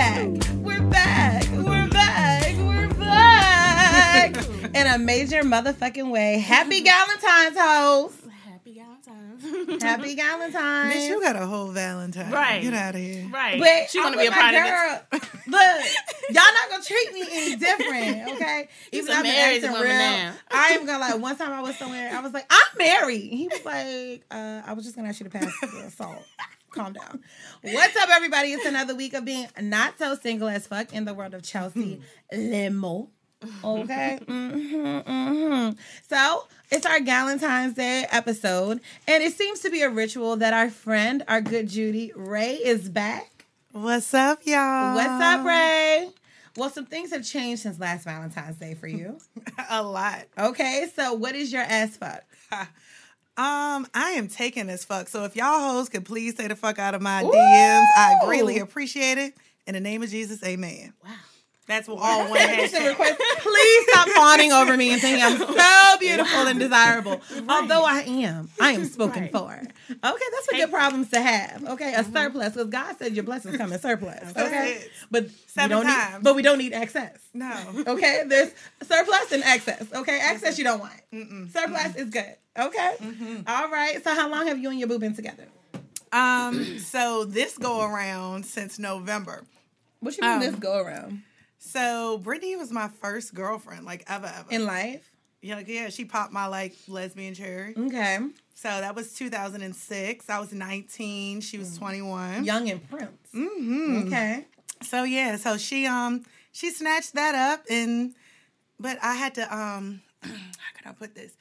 We're back. We're back. We're back. We're back. In a major motherfucking way. Happy Valentine's, hoes. Happy Valentine's. Happy Valentine's. Bitch, you got a whole Valentine. Right. Get out of here. right. But she want to be a with part my of it. girl. Look, y'all not gonna treat me any different, okay? He's Even a though I've been married acting woman real, now. I am gonna like. One time I was somewhere, I was like, "I'm married." He was like, uh, "I was just gonna ask you to pass the salt." Calm down. What's up, everybody? It's another week of being not so single as fuck in the world of Chelsea Limo. Okay. hmm hmm So it's our Valentine's Day episode, and it seems to be a ritual that our friend, our good Judy Ray, is back. What's up, y'all? What's up, Ray? Well, some things have changed since last Valentine's Day for you. A lot. Okay, so what is your ass fuck? Um, I am taking this fuck. So if y'all hoes could please stay the fuck out of my DMs, I greatly appreciate it. In the name of Jesus, amen. Wow. That's what all one hashtag. request. Please stop fawning over me and thinking I'm so beautiful and desirable. Although I am, I am spoken Right. for. Okay, that's a good problems to have. Okay, a surplus because God said your blessings come in surplus. Okay, it. but we Seven don't need, times. but we don't need excess. No. Okay, there's surplus and excess. Okay, excess you don't want. Surplus is good. Okay, All right. So how long have you and your boo been together? Um, so this go around since November. What you mean Um, this go around So Brittany was my first girlfriend, like ever, ever. in life? yeah, yeah, she popped my like lesbian cherry. Okay, So that was 2006. I was 19. She was 21. young and prince. Mm-hmm. Okay. So yeah, so she um she snatched that up and but I had to um how could I put this?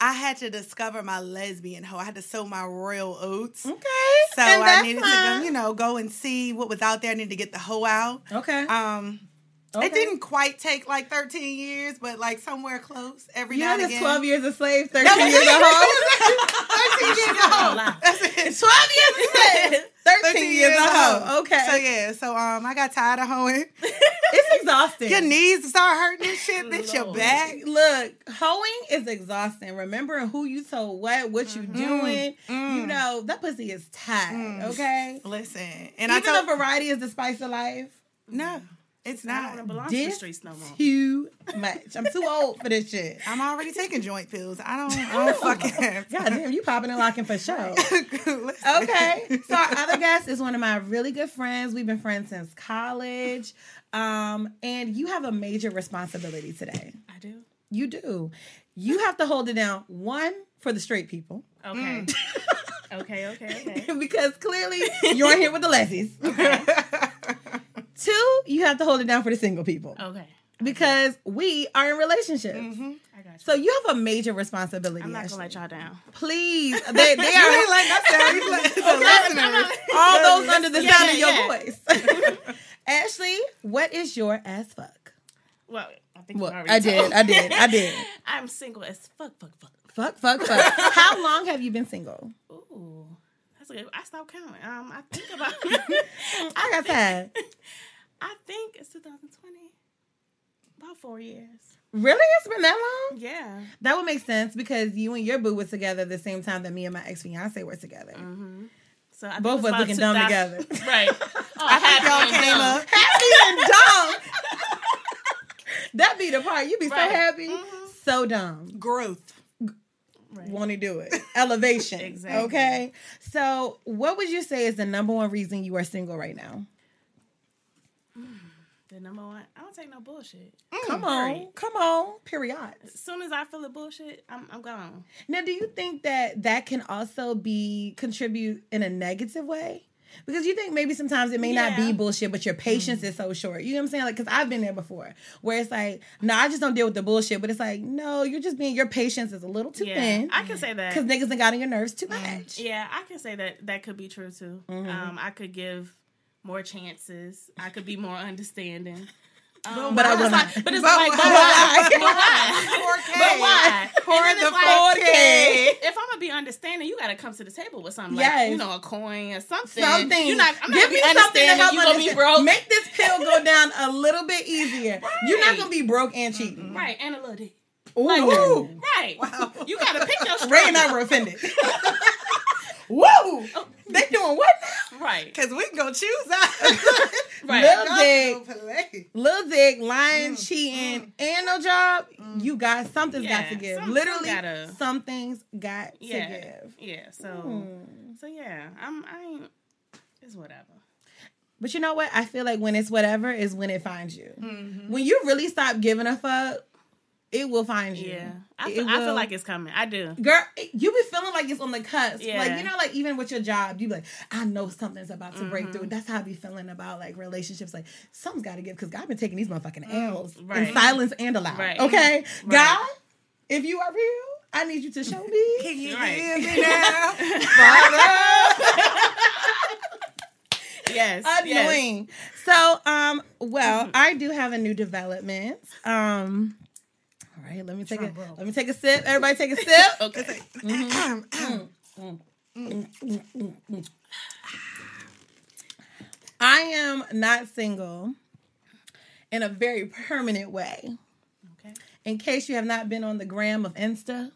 I had to discover my lesbian hoe. I had to sow my royal oats. Okay. So I needed to fine. go, you know, go and see what was out there. I needed to get the hoe out. Okay. Um Okay. it didn't quite take like 13 years, but like somewhere close every You now know and again. 12 years a slave, 13 years a hoe. 13 years a hoe. That's it. 12 years a slave, 13, years a hoe. Okay. So yeah, so um I got tired of hoeing. It's exhausting. Your knees start hurting and shit, bitch. Your back. Look, hoeing is exhausting. Remembering who you told what, what you mm-hmm. doing. You mm. know, that pussy is tight, mm. okay? Listen, and Even I told though variety is the spice of life, no, it's I don't not. want to belong to the this streets no more. too much. I'm too old for this shit. I'm already taking joint pills. I don't. I don't fucking. God damn, you popping and locking for sure. Okay. So our other guest is one of my really good friends. We've been friends since college. Um, and you have a major responsibility today. I do. You do. You have to hold it down. One for the straight people. Okay. okay. Okay. Okay. because clearly you're here with the lessies. Two, you have to hold it down for the single people. Okay. Because we are in relationships. Mm-hmm. I got you. So you have a major responsibility. I'm not Ashley. gonna let y'all down. Please. They, they You are ain't letting us down. You let the listeners. all those under the Yeah, sound of your yeah. voice. Ashley, what is your ass fuck? Well, I think Well, already I did. I did, I did. I'm single as fuck. Fuck. Fuck. Fuck, fuck, fuck. How long have you been single? Ooh. That's good. I stopped counting. Um, I think about. I got time. I think it's 2020. About four years. Really? It's been that long? Yeah. That would make sense because you and your boo was together the same time that me and my ex fiance were together. So I Both it was of us looking dumb together. Right. Oh, I think Y'all came up. happy and dumb. that be the part. You be Right. so happy, so dumb. Growth. Want to do it? Elevation. Exactly. Okay. So, what would you say is the number one reason you are single right now? The number one. I don't take no bullshit. Mm, come on, Period. come on. Period. As soon as I feel the bullshit, I'm I'm gone. Now, do you think that that can also be contribute in a negative way? Because you think maybe sometimes it may not be bullshit, but your patience is so short. You know what I'm saying? Like, because I've been there before, where it's like, no, I just don't deal with the bullshit. But it's like, no, you're just being your patience is a little too Yeah, thin. I can say that. because niggas done got on your nerves too much. Yeah, I can say that that could be true too. Mm-hmm. Um, I could give more chances. I could be more understanding. But I it's will like, but it's But like, why? but why? But why? 4K. But why? For the like, 4K. If I'm gonna be understanding, you gotta come to the table with something Yes. like you know a coin or something. Something. You're not. I'm not Give gonna me something help You gonna be broke, Make this pill go down a little bit easier. You're not gonna be broke and cheating. right? And a little dick. Ooh. Like, right. You gotta pick your Ray and I were offended. Whoa! They doing what now? Right. Cause we can go choose out. Right. Lil Dick, Y'all can go play. Lil Dick, lying, cheating, and no job. You got something's got to give. some- some Literally, gotta- something's got Yeah. to give. Yeah. So. Hmm. So yeah, I'm. I ain't. It's whatever. But you know what? I feel like when it's whatever is when it finds you. Mm-hmm. When you really stop giving a fuck, it will find you. Yeah. I feel, I feel like it's coming. I do. Girl, you be feeling like it's on the cusp. Yeah. Like, you know, like even with your job, you be like, I know something's about to break Mm-hmm. through. That's how I be feeling about like relationships. Like, something's got to give because God been taking these motherfucking L's in Mm, silence and aloud. Right. Okay? Right. God, if you are real, I need you to show me. Can you Right. hear me now? Yes. yes. Annoying. So, um, well, I do have a new development. Um, all right, let me take a let me take a sip. Everybody take a sip. Okay. Mm-hmm. I am not single in a very permanent way. Okay. In case you have not been on the gram of Insta,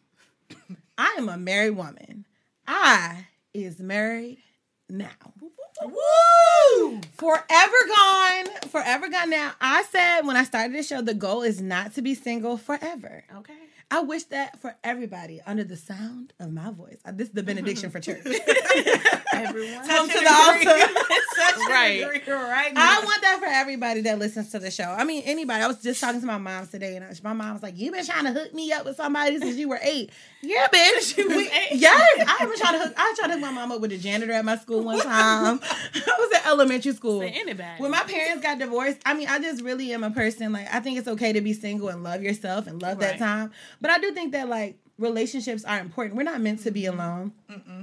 I am a married woman. I is married now. Woo! Forever gone. Forever gone now. I said when I started the show, the goal is not to be single forever. Okay. I wish that for everybody under the sound of my voice. This is the benediction for church. Everyone. Come to the altar. right. right I want that for everybody that listens to the show. I mean, anybody. I was just talking to my mom today, and I- my mom was like, "You've been trying to hook me up with somebody since you were eight. Yeah, bitch. We- yes, I been trying to hook. I tried to hook my mom up with a janitor at my school one time. I was at elementary school. Say anybody. When my parents got divorced, I mean, I just really am a person like I think it's okay to be single and love yourself and love that time. But I do think that like relationships are important. We're not meant to be alone.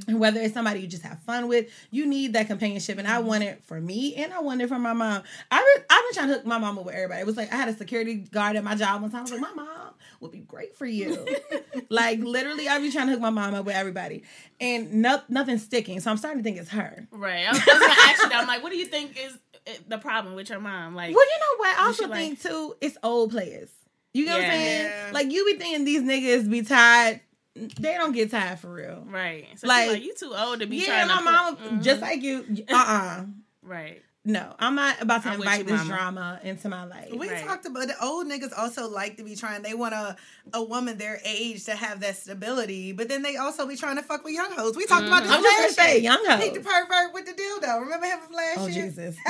And whether it's somebody you just have fun with, you need that companionship. And I want it for me and I want it for my mom. I've been, I've been trying to hook my mom up with everybody. It was like I had a security guard at my job one time. I was like, my mom would be great for you. like literally, I've been trying to hook my mom up with everybody. And no, nothing's sticking. So I'm starting to think it's her. Right. I was, going to ask you that. I'm like, what do you think is uh, the problem with your mom? Like, Well, you know what? I also should, like- think too, it's old players. You know what I'm saying? Yeah. Like you be thinking these niggas be tired. They don't get tired for real. right. So Like- like, you too old to be Yeah, trying my to. mama, put- Mhm. just like you. Uh uh Right. No, I'm not about to I'm invite you, this mama. drama into my life. We Right. talked about the old niggas also like to be trying. They want a a woman their age to have that stability, but then they also be trying to fuck with young hoes. We talked about this I'm just gonna last say, year. young Pete the hoes. pervert with the dildo. Remember him from last Oh year? Jesus.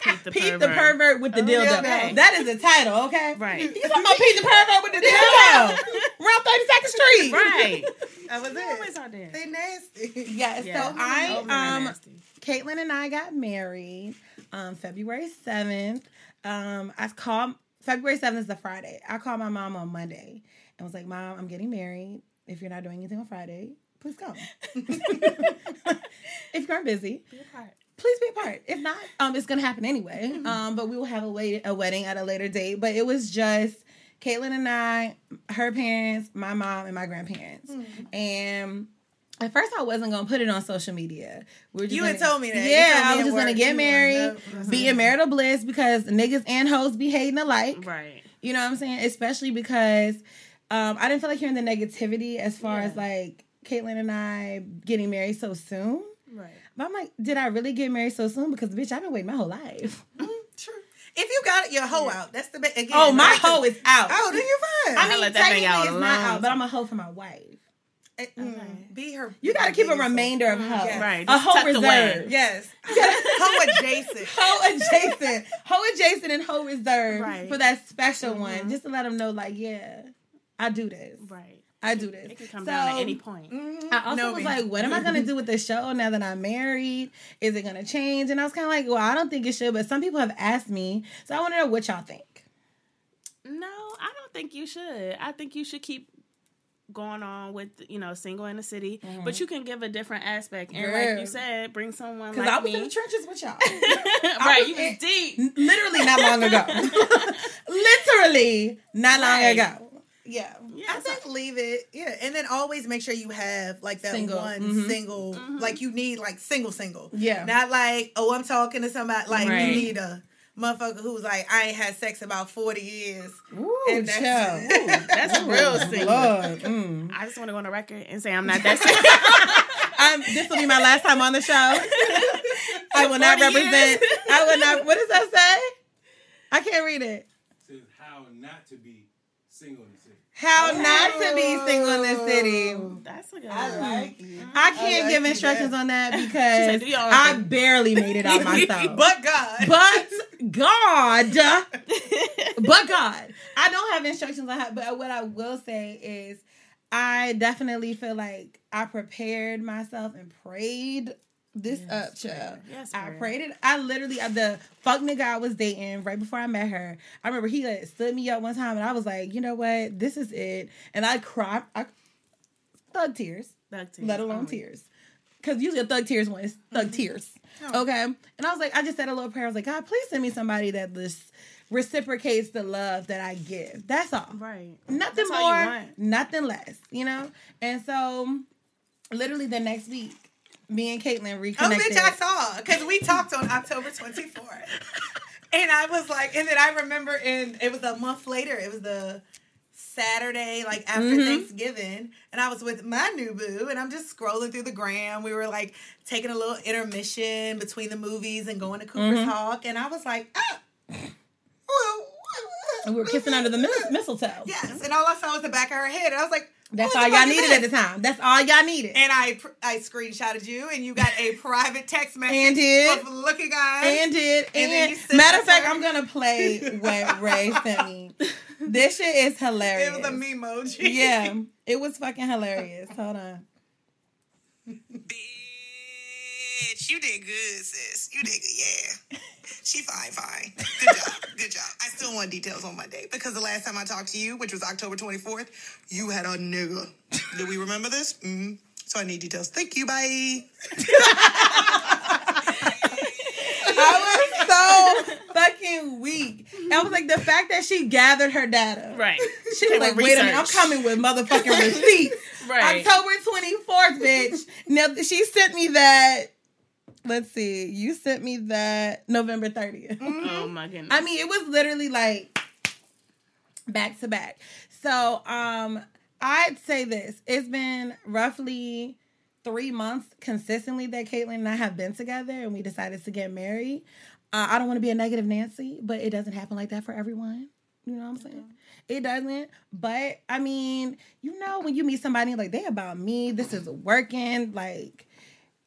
Pete the Pete pervert. the pervert with the dildo. dildo. That is the title, okay? Right. You talking about Pete the pervert with the dildo? Around 32nd Street. Right. That was They always it. out there. They nasty. Yes. Yeah. So I Overly um nasty. Caitlin and I got married um February 7th. Um I called February 7th is the Friday. I called my mom on Monday and was like, Mom, I'm getting married. If you're not doing anything on Friday, please come. if you're busy, Be a part. Please be a part. If not, um, it's gonna happen anyway. Um, but we will have a wait a wedding at a later date. But it was just Caitlin and I, her parents, my mom, and my grandparents. And at first, I wasn't gonna put it on social media. We You gonna, had told me that. Yeah, I was just gonna get married, was- be in marital bliss because niggas and hoes be hating alike. Right. You know what I'm saying? Especially because um, I didn't feel like hearing the negativity as far as like Caitlyn and I getting married so soon. Right. But I'm like, did I really get married so soon? Because bitch, I've been waiting my whole life. Mm, True. If you got your hoe out, that's the best. Again, Oh, my back to- hoe is out. Oh, then you're fine. I mean, let that thing technically out it's not out, but I'm a hoe for my wife. Eh, mm, be her. You got to keep a biggest hoe. remainder of hoe. Yes. Right. A hoe tucked away. reserve. Yes. hoe adjacent. Hoe adjacent. hoe adjacent and hoe reserve Right. for that special one. Just to let them know, like, yeah, I do this. Right. I do this. It can come So, down at any point. I also No was me. like, what am I gonna do with the show now that I'm married? Is it gonna change? And I was kind of like, well, I don't think it should, but some people have asked me, so I want to know what y'all think. No, I don't think you should. I think you should keep going on with you know single in the city, Mm-hmm. but you can give a different aspect. And Girl. like you said, bring someone Because like I was me. in the trenches with y'all. right, was you in- was deep. Literally not long ago. Literally not long Right. ago. Yeah. Yeah, I think leave it, yeah, and then always make sure you have like that Single. one Mhm. single, like you need like single single, Yeah. not like oh I'm talking to somebody like Right. you need a motherfucker who's like I ain't had sex in about forty years, Ooh, And that's- child. Ooh, That's real single. Mm. I just want to go on the record and say I'm not that single. I'm, this will be my last time on the show. I will not represent. years. I will not. What does that say? I can't read it. says how not to be single in the city. How not to be single in the city. That's a good I one. like mm-hmm. it. I can't like give instructions there. on that because "Do I thing." barely made it out myself. but God, but God, but God, I don't have instructions on how. But what I will say is, I definitely feel like I prepared myself and prayed this up, child. Yes, I prayed it. I literally uh, the fuck nigga I was dating right before I met her. I remember he like, stood me up one time, and I was like, you know what, this is it. And I cried. I thug tears Thug tears. let alone Oh, tears. Because usually a thug tears one is thug tears. Okay. And I was like, I just said a little prayer. I was like, God, please send me somebody that this reciprocates the love that I give. That's all. Right. Nothing That's more, nothing less, you know? And so literally the next week, me and Caitlin oh bitch, I saw because we talked on October twenty fourth, and I was like, and then I remember, and it was a month later. It was the Saturday, like after Mhm. Thanksgiving, and I was with my new boo, and I'm just scrolling through the gram. We were like taking a little intermission between the movies and going to Cooper's Mm-hmm. Hawk, and I was like, ah. and we were kissing under the mis- mistletoe. Yes, and all I saw was the back of her head, and I was like, That's all y'all needed at the time. That's all y'all needed. And I I screenshotted you, and you got a private text message And did. of looking eyes. and did. And And, then you matter of fact, her- I'm gonna play what Ray sent me. This shit is hilarious. it was a meme emoji. Yeah, it was fucking hilarious. Hold on. Bitch, you did good, sis. You did good, yeah. She fine, fine. Good job, good job. I still want details on my date because the last time I talked to you, which was October 24th, you had a nigga. Do we remember this? hmm So I need details. Thank you, bye. I was so fucking weak. I was like, the fact that she gathered her data. Right. She was like, were wait a minute, I'm coming with motherfucking receipts. Right. October 24th, bitch. Now, she sent me that. Let's see. You sent me that November 30th. Oh my goodness. I mean, it was literally like back to back. So, um, I'd say this. It's been roughly three months consistently that Caitlin and I have been together and we decided to get married. Uh, I don't want to be a negative Nancy, but it doesn't happen like that for everyone. You know what I'm saying? It doesn't. But I mean, you know, when you meet somebody like they about me, this is working, like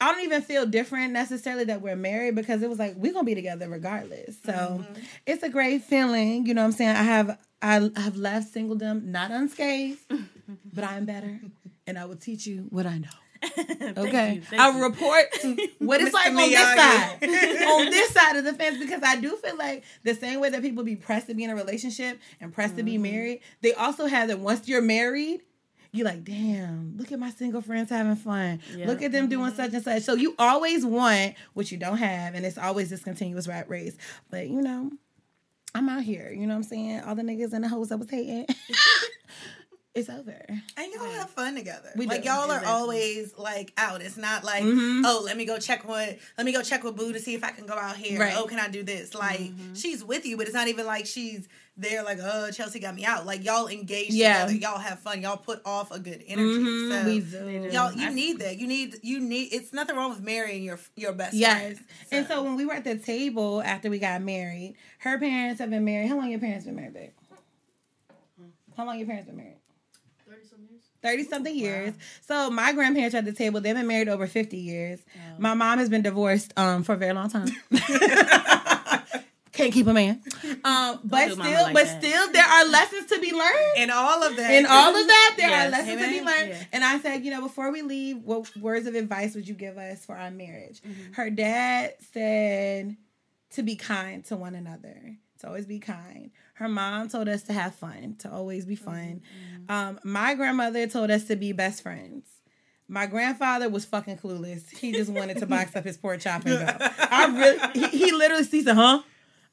I don't even feel different necessarily that we're married because it was like we're gonna be together regardless. So it's a great feeling. You know what I'm saying? I have I have left singledom not unscathed, but I'm better. And I will teach you what I know. Okay. you, I'll you. report what it's like on this side. on this side of the fence because I do feel like the same way that people be pressed to be in a relationship and pressed to be Mm-hmm. married, they also have that once you're married, you like, damn, look at my single friends having fun. Yeah. Look at them doing mm-hmm. such and such. So you always want what you don't have, and it's always this continuous rat race. But you know, I'm out here. You know what I'm saying? All the niggas and the hoes I was hating. it's over. And y'all have fun together. We like do. y'all are always like out. It's not like, Mhm. oh, let me go check with let me go check with Boo to see if I can go out here. Right. Oh, can I do this? Like she's with you, but it's not even like she's there like, oh, Chelsea got me out. Like y'all engage Yeah. together. Y'all have fun. Y'all put off a good energy. Mhm, So we do. y'all you need that. You need you need it's nothing wrong with marrying your your best Yes. friend. And so when we were at the table after we got married, her parents have been married. How long your parents been married, babe? How long your parents been married? 30 something years. So my grandparents are at the table. They've been married over 50 years. My mom has been divorced um for a very long time. Can't keep a man. Um, but still, like but that. still, there are lessons to be learned. In all of that. In all of that, there Yes. are lessons to be learned. Yeah. And I said, you know, before we leave, what words of advice would you give us for our marriage? Mm-hmm. Her dad said to be kind to one another, to always be kind. Her mom told us to have fun, to always be fun. Mm-hmm. Um, my grandmother told us to be best friends. My grandfather was fucking clueless. He just wanted to box up his pork chop and go. I really, he, he literally said, "Huh?"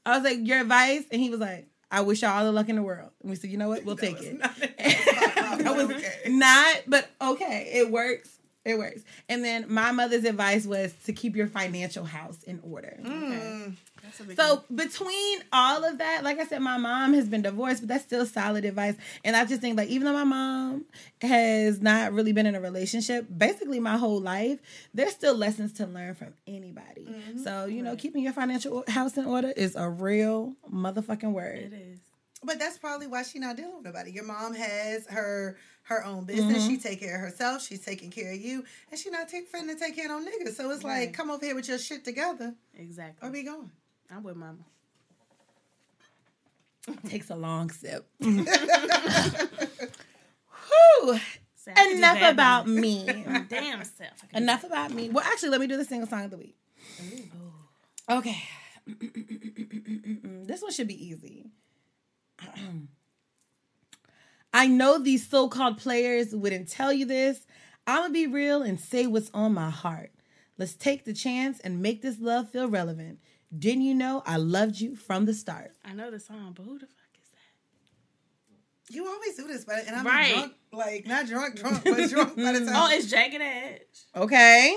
I was like, "Your advice," and he was like, "I wish y'all all the luck in the world." And we said, "You know what? We'll take it." that was not, but okay, it works. It works. And then my mother's advice was to keep your financial house in order. Okay. Mm, that's a big So between all of that, like I said, my mom has been divorced, but that's still solid advice. And I just think like even though my mom has not really been in a relationship, basically my whole life, there's still lessons to learn from anybody. Mm-hmm. So, you know, keeping your financial house in order is a real motherfucking word. It is. But that's probably why she's not dealing with nobody. Your mom has her her own business. Mm-hmm. She take care of herself. She's taking care of you, and she not take, finna take care of no niggas. So it's like, come over here with your shit together, Exactly. or be gone. I'm with mama. Takes a long sip. Whew. See, I can do Enough about me. Damn self. I can do Enough about me. Well, actually, let me do the single song of the week. Okay. this one should be easy. I know these so called players wouldn't tell you this. I'm going to be real and say what's on my heart. Let's take the chance and make this love feel relevant. Didn't you know I loved you from the start? I know the song, but who the fuck is that? You always do this, but and I'm Right. drunk, like not drunk, drunk, but drunk by the time. Oh, it's Jagged Edge. Okay.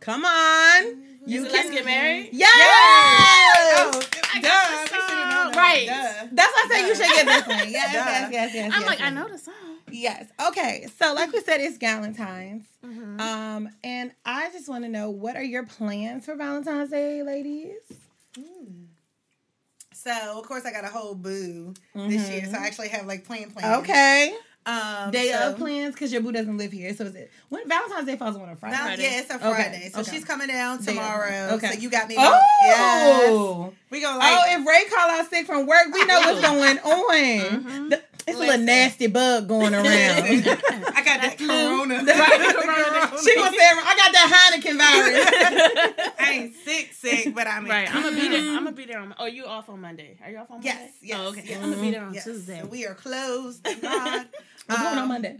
Come on. You Let's Get Married? Yes! Oh, duh. I we got the should've known song. that. Right. Duh. That's why I said you should get this one. Yes, yes, yes, yes. I'm yes, like, I know the song. Yes. Okay. So, like we said, it's Valentine's. Mm-hmm. Um, and I just want to know what are your plans for Valentine's Day, ladies? So of course I got a whole boo this year, so I actually have like plan plans. Mm-hmm. Okay. Um, Day so- of plans because your boo doesn't live here. So is it when Valentine's Day falls on a Friday? Val- yeah, it's a Okay, Friday. So okay. she's coming down tomorrow. Okay. So you got me. Oh. Yes. We gonna like. oh, if Ray call out sick from work, we know what's going on. The- it's a little nasty bug going around. I got that corona. she gonna say, I got that Heineken virus. I ain't sick, sick, but I'm Right. I'm gonna be there. I'm gonna be there on. Oh, you off on Monday? Are you off on Monday? Yes, yes, Oh, okay. yes. I'm gonna be there on Yes. Tuesday. So we are closed. Thank God. What's going on Um, Monday?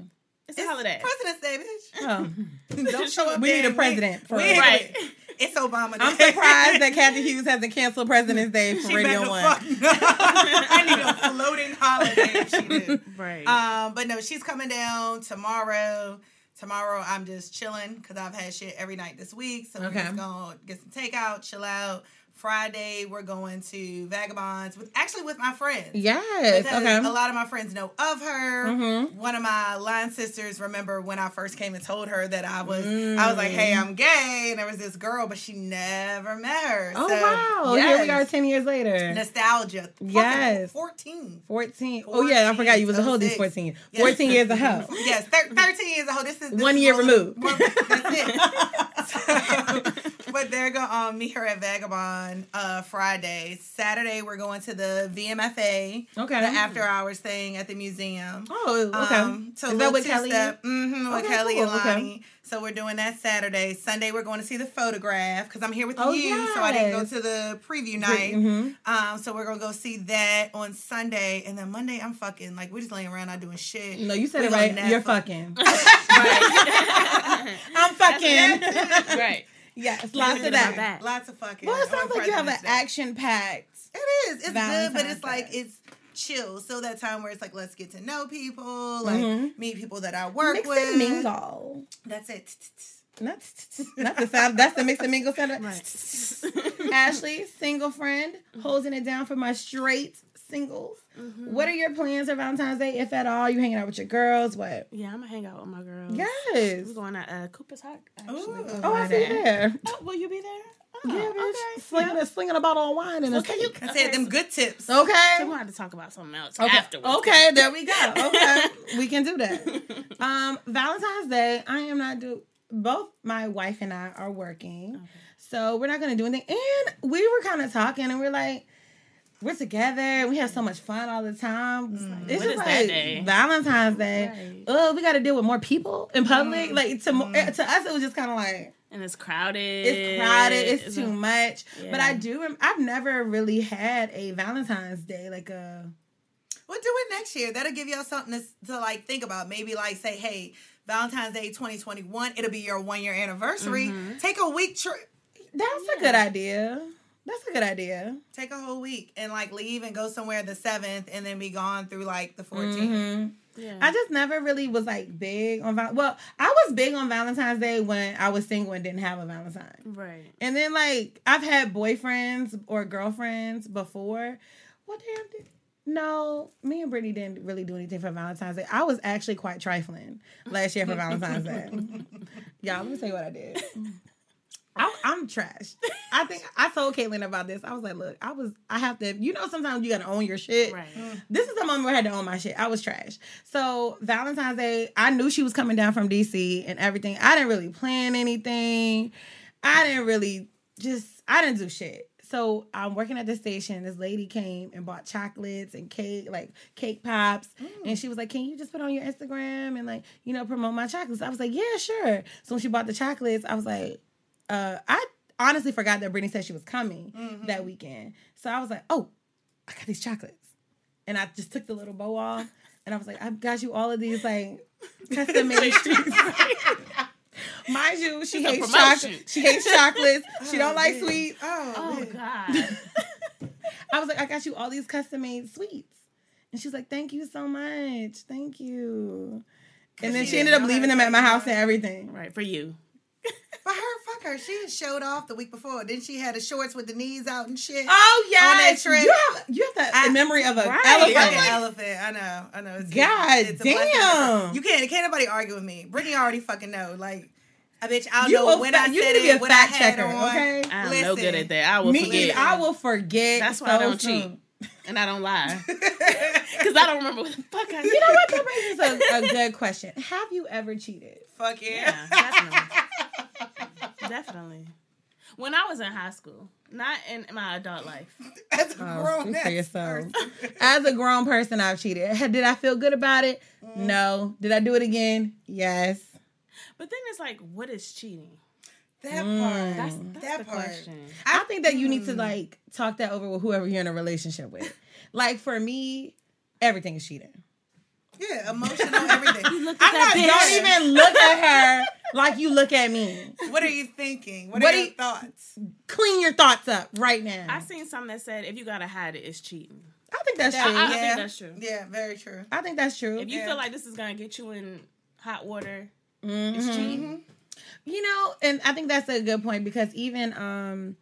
It's a holiday. President's Day, bitch. Oh. Don't show up. We there need a and president for we- real. Right. It's Obama. Day. I'm surprised that Cathy Hughes hasn't canceled President's Day for She Radio One. fuck no. I need a floating holiday if she did. Right. Um, but no, she's coming down tomorrow. Tomorrow I'm just chilling because I've had shit every night this week. So Okay. we're just gonna get some takeout, chill out. Friday we're going to Vagabonds with actually with my friends. Yes. Because Okay. a lot of my friends know of her. Mhm. One of my line sisters remember when I first came and told her that I was I was like, hey, I'm gay, and there was this girl, but she never met her. Oh So, wow! Here we are, ten years later. Nostalgia. Yes. 14. 14. Oh yeah, I forgot you was a hoe these fourteen. Yes. 14 years a hoe. Yes, thir- 13 years old. This is this One year little- removed. That's it. So, but they're gonna um, meet her at Vagabond uh, Friday. Saturday we're going to the VMFA, Okay. the after hours thing at the museum. Oh, okay. Um, so Is that with Kelly? Mm-hmm, with Okay, Kelly cool, and okay. So we're doing that Saturday. Sunday we're going to see the photograph because I'm here with Oh, you, so I didn't go to the preview night. Mhm. Um, so we're gonna go see that on Sunday, and then Monday I'm fucking like we're just laying around not doing shit. No, you said We it right. nap You're fucking. right. I'm fucking. right. Yes, lots of about that. that. Lots of fucking. Well, it sounds like you have an action packed. It is. It's good, but Valentine's it's like Day. it's chill. So that time where it's like let's get to know people, like Mhm. meet people that I work Mix with. and mingle. That's it. Not, not the sound. That's the mix and mingle sound. Right. Ashley, single friend, holding it down for my straight singles. Mm-hmm. What are your plans for Valentine's Day, if at all? You hanging out with your girls? What? Yeah, I'm gonna hang out with my girls. Yes. We're going to uh, Cooper's Hawk. Actually. Ooh. Oh, I see you there. Oh, will you be there? Oh, Yeah, bitch. okay. Slinging, a, slinging a bottle of wine and a Well, can you? steak. I said them good tips. So Okay. we'll have to talk about something else Okay. afterwards. Okay, there we go. Okay, we can do that. Um, Valentine's Day, I am not do. Both my wife and I are working, so we're not gonna do anything. And we were kind of talking, and we're like, we're together. We have so much fun all the time. It's What just is that like day? Valentine's Day. Right. Oh, we got to deal with more people in public. Like to mo- eh, to us, it was just kind of like And it's crowded. It's crowded. It's, too a- much. But I do. rem- I've never really had a Valentine's Day like a. We'll do it next year. That'll give y'all something to, to like think about. Maybe like say, hey, Valentine's Day 2021, it'll be your one year anniversary. Mm-hmm. Take a week trip. That's a good idea. That's a good idea. Take a whole week and like leave and go somewhere the seventh and then be gone through like the 14th. Mhm. Yeah. I just never really was like big on Val. Well, I was big on Valentine's Day when I was single and didn't have a Valentine. right. And then like I've had boyfriends or girlfriends before. What damn did no, me and Brittany didn't really do anything for Valentine's Day. I was actually quite trifling last year for Valentine's Day. Y'all, let me tell you what I did. I, I'm trash. I think I told Caitlin about this. I was like, look, I was, I have to, you know, sometimes you gotta own your shit. Right. This is the moment where I had to own my shit. I was trash. So Valentine's Day, I knew she was coming down from DC and everything. I didn't really plan anything. I didn't really just, I didn't do shit. So I'm working at the station. This lady came and bought chocolates and cake, like cake pops. And she was like, Can you just put on your Instagram and like, you know, promote my chocolates? I was like, Yeah, sure. So when she bought the chocolates, I was like, uh, I honestly forgot that Brittany said she was coming that weekend. So I was like, Oh, I got these chocolates. And I just took the little bow off and I was like, I've got you all of these like custom made treats. Mind you, she It's hates chocolate. She hates chocolates. She don't like sweets. Oh, Oh. God. I was like, I got you all these custom made sweets. And she was like, Thank you so much. Thank you. And then she she ended up leaving them at my house and everything. right for you. But her, her. She had showed off the week before. Then she had the shorts with the knees out and shit. Oh that yes, trip. you have you have the, I- memory of a Right. Like elephant. an elephant. I know. I know. It's, God it's a blessing. damn. You can't. Can't nobody argue with me. Brittany already fucking know. Like, I bitch. I'll You know will when fa- I you said need to be it. a When fact I had checker, on. okay? I'm Listen, no good at that. I will Me forget. either. I will forget. That's why I so don't cheat. and I don't lie. Because I don't remember what the fuck I did. You know what? That brings us a, a good question. Have you ever cheated? Fuck yeah. Yeah, definitely. definitely. When I was in high school, not in my adult life. As a Oh, grown speak for yourself. person. As a grown person, I've cheated. Did I feel good about it? No. Did I do it again? Yes. But then it's like, what is cheating? That Mm. part. That's, that's that the part. question. I think that you need to like talk that over with whoever you're in a relationship with. Like for me, everything is cheating. Yeah, emotional everything. Look at I'm not, bitch. don't even look at her like you look at me. What are you thinking? What, What are do your you- thoughts? Clean your thoughts up right now. I seen something that said if you gotta hide it, it's cheating. I think that's Yeah, true. I, I I, think Yeah. that's true. Yeah, very true. I think that's true. If you Yeah. feel like this is gonna get you in hot water, Mhm. it's cheating. You know, and I think that's a good point because even um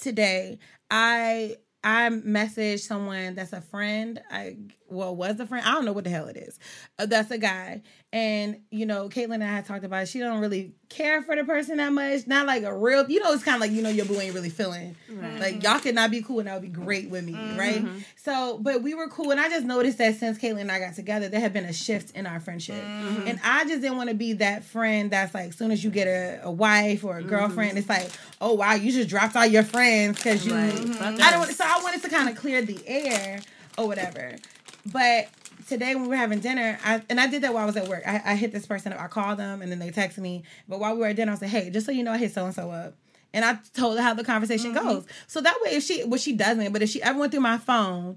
today I I messaged someone that's a friend. I well was a friend. I don't know what the hell it is. Uh, that's a guy, and you know, Caitlin and I had talked about. It. She don't really care for the person that much. Not like a real. You know, it's kind of like you know your boo ain't really feeling. Like y'all could not be cool, and that would be great with me, mm-hmm. right? So, but we were cool, and I just noticed that since Caitlin and I got together, there had been a shift in our friendship, mm-hmm. and I just didn't want to be that friend that's like, soon as you get a, a wife or a mm-hmm. girlfriend, it's like, oh wow, you just dropped all your friends because you. Right. I don't. So I wanted to kind of clear the air or whatever, but. Today when we were having dinner, I, and I did that while I was at work. I, I hit this person up. I called them, and then they texted me. But while we were at dinner, I said, "Hey, just so you know, I hit so and so up." and I told her how the conversation mm-hmm. goes. So that way, if she, well, she doesn't, but if she ever went through my phone,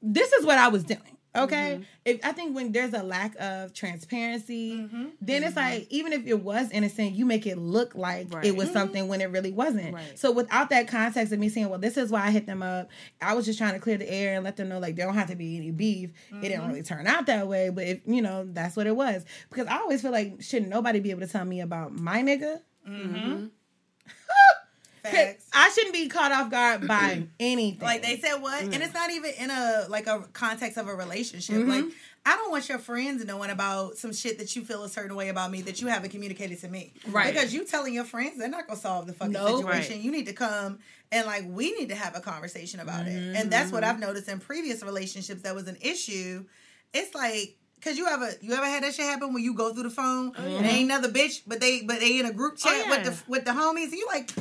this is what I was doing. Okay, mm-hmm. if I think when there's a lack of transparency, mm-hmm. then it's mm-hmm. like even if it was innocent, you make it look like Right. it was something when it really wasn't. Right. So without that context of me saying, "Well, this is why I hit them up," I was just trying to clear the air and let them know like there don't have to be any beef. It didn't really turn out that way, but if you know, that's what it was. Because I always feel like shouldn't nobody be able to tell me about my nigga. Facts. I shouldn't be caught off guard by anything. Like they said what? And it's not even in a like a context of a relationship. Mm-hmm. Like I don't want your friends knowing about some shit that you feel a certain way about me that you haven't communicated to me. Right. Because you telling your friends, they're not gonna solve the fucking No. situation. Right. You need to come and like we need to have a conversation about it. And that's what mm-hmm. I've noticed in previous relationships that was an issue. It's like Cause you ever you ever had that shit happen when you go through the phone oh, and ain't another bitch, but they but they in a group oh, chat Oh, with the with the homies and you like,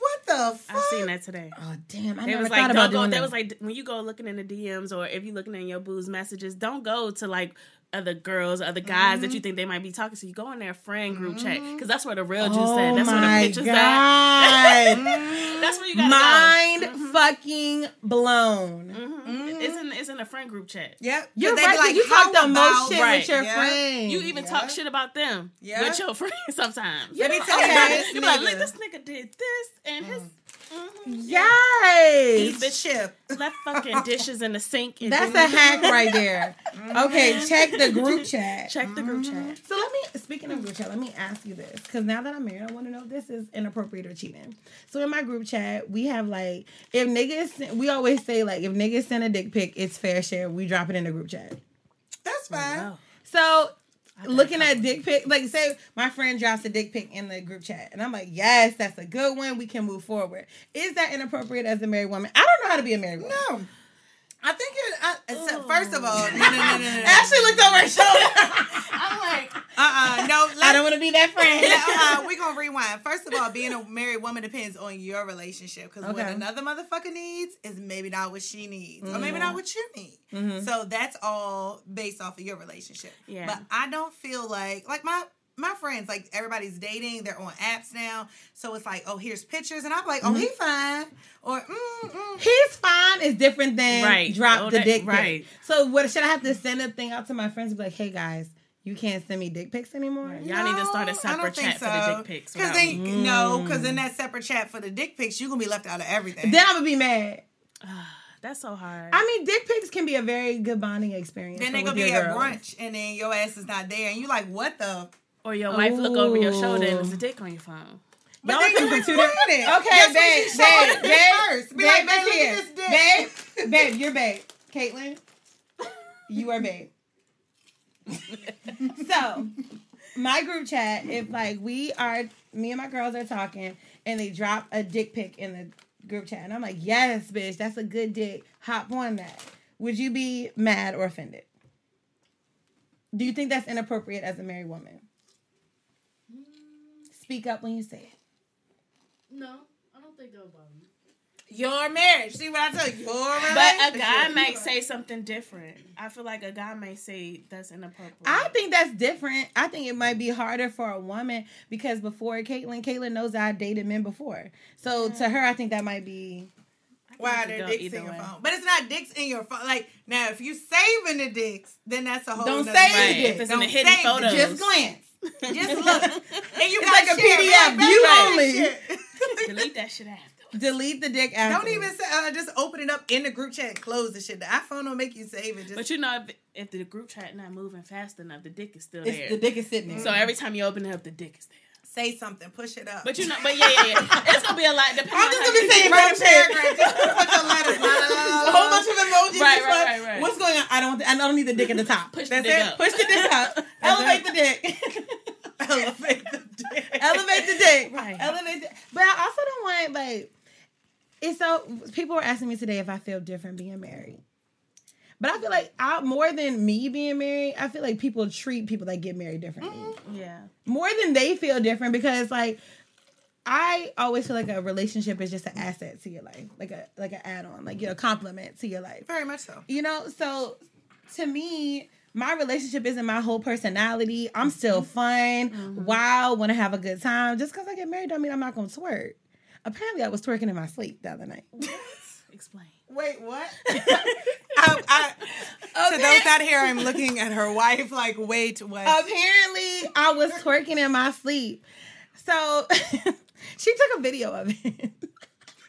what the fuck? I seen that today. Oh damn! I It never was thought like about go. doing They that. was like when you go looking in the DMs or if you're looking in your booze messages, don't go to like other girls, other guys that you mm-hmm. think they might be talking to. You go in their friend group chat mm-hmm. because that's where the real juice oh at. That's where the pictures god! at. that's where you gotta Mind go. fucking blown. Mhm. It's in it's in a friend group chat. Yep. You're right. 'cause you talk the most about-" shit Right. with your Yeah. friends. You even talk shit about them Yeah. with your friends sometimes. Let me tell you You like, look, this nigga did this and his mm. Mm-hmm. yes. the chip. left fucking dishes in the sink. And That's a hack right there. Mm-hmm. Okay, check the group chat. Check the group chat. Mm-hmm. So let me, speaking of group chat, let me ask you this. Because now that I'm married, I want to know if this is inappropriate or cheating. So in my group chat, we have like, if niggas, we always say like, if niggas send a dick pic, it's fair share. We drop it in the group chat. That's oh, fine. Wow. So looking at dick pic, like say my friend drops a dick pic in the group chat, and I'm like, yes, that's a good one. We can move forward. Is that inappropriate as a married woman? I don't know how to be a married woman. No. I think it. I, except, first of all, no, no, no, no, no. Ashley looked over her shoulder. I'm like, Uh-uh, no. I don't want to be that friend. uh, we're gonna rewind. First of all, being a married woman depends on your relationship because what another motherfucker needs is maybe not what she needs, or Mm-hmm. maybe not what you need. So that's all based off of your relationship. Yeah. But I don't feel like like my my friends like everybody's dating. They're on apps now, so it's like oh here's pictures, and I'm like oh he fine or mm, mm. He's fine is different than Right. drop Oh, the that- dick pic. right. So what should I have to send a thing out to my friends and be like, hey guys, you can't send me dick pics anymore? y'all need to start a separate don't think chat for the dick pics. Because they me. no, because in that separate chat for the dick pics, you're gonna be left out of everything. Then I'm gonna be mad. That's so hard. I mean, dick pics can be a very good bonding experience. then for- they gonna be at brunch, and then your ass is not there, and you're like what the? Or your wife look over your shoulder and Ooh. there's a dick on your phone. But Y'all then you be two different- it. Okay, That's when babe, you show it babe, babe, first. Be babe, like, babe, look look here. at this dick. babe, babe, you're babe. Caitlin, you are babe. so, my group chat, if like we are, me and my girls are talking, and they drop a dick pic in the group chat, and I'm like, yes, bitch, that's a good dick. Hop on that. Would you be mad or offended? Do you think that's inappropriate as a married woman? Speak up when you say it. No, I don't think that'll bother me. Your marriage. See what I tell you? Your marriage. But a relationship. guy might say something different. I feel like a guy may say that's inappropriate. I think that's different. I think it might be harder for a woman because before Caitlyn, Caitlyn knows I dated men before. So to her, I think that might be. Why it could are go dicks in your way. phone? But it's not dicks in your phone. Like now, if you saving the dicks, then that's a whole. Don't save thing. the dick. If it's in Don't the hidden save the photos. Just glance. Just look, and you It's got like a PDF, view only. Delete that shit after. Delete the dick after. Don't even say, uh, just open it up in the group chat and close the shit. The iPhone will make you save it. Just But you know, if, if the group chat not moving fast enough, the dick is still It's, there. the dick is sitting there. so every time you open it up, the dick is there. Say something, push it up. But you know, but yeah, yeah, yeah. It's gonna be a lot. Depending I'm just gonna be saying write a random shit. paragraph. Just put your letters. la, la, la, la, A whole bunch of emojis. Right, right, right, right. What's going on? I don't. Want I don't need the dick at the top. Push That's the dick it. up. Push the dick up. Elevate the dick. Elevate the dick. Elevate the dick. Right. Elevate the But I also don't want like it's so people were asking me today if I feel different being married. But I feel like I more than me being married, I feel like people treat people that get married differently. Mm-hmm. Yeah. More than they feel different because like I always feel like a relationship is just an asset to your life, like a like an add-on, like you know, compliment to your life. Very much so. You know, so to me, my relationship isn't my whole personality. I'm still mm-hmm. fun, mm-hmm. wild, want to have a good time. Just because I get married don't mean I'm not going to twerk. Apparently, I was twerking in my sleep the other night. Explain. Wait, what? I, I, to those out here, I'm looking at her wife like, wait, what? Apparently, I was twerking in my sleep. So she took a video of it.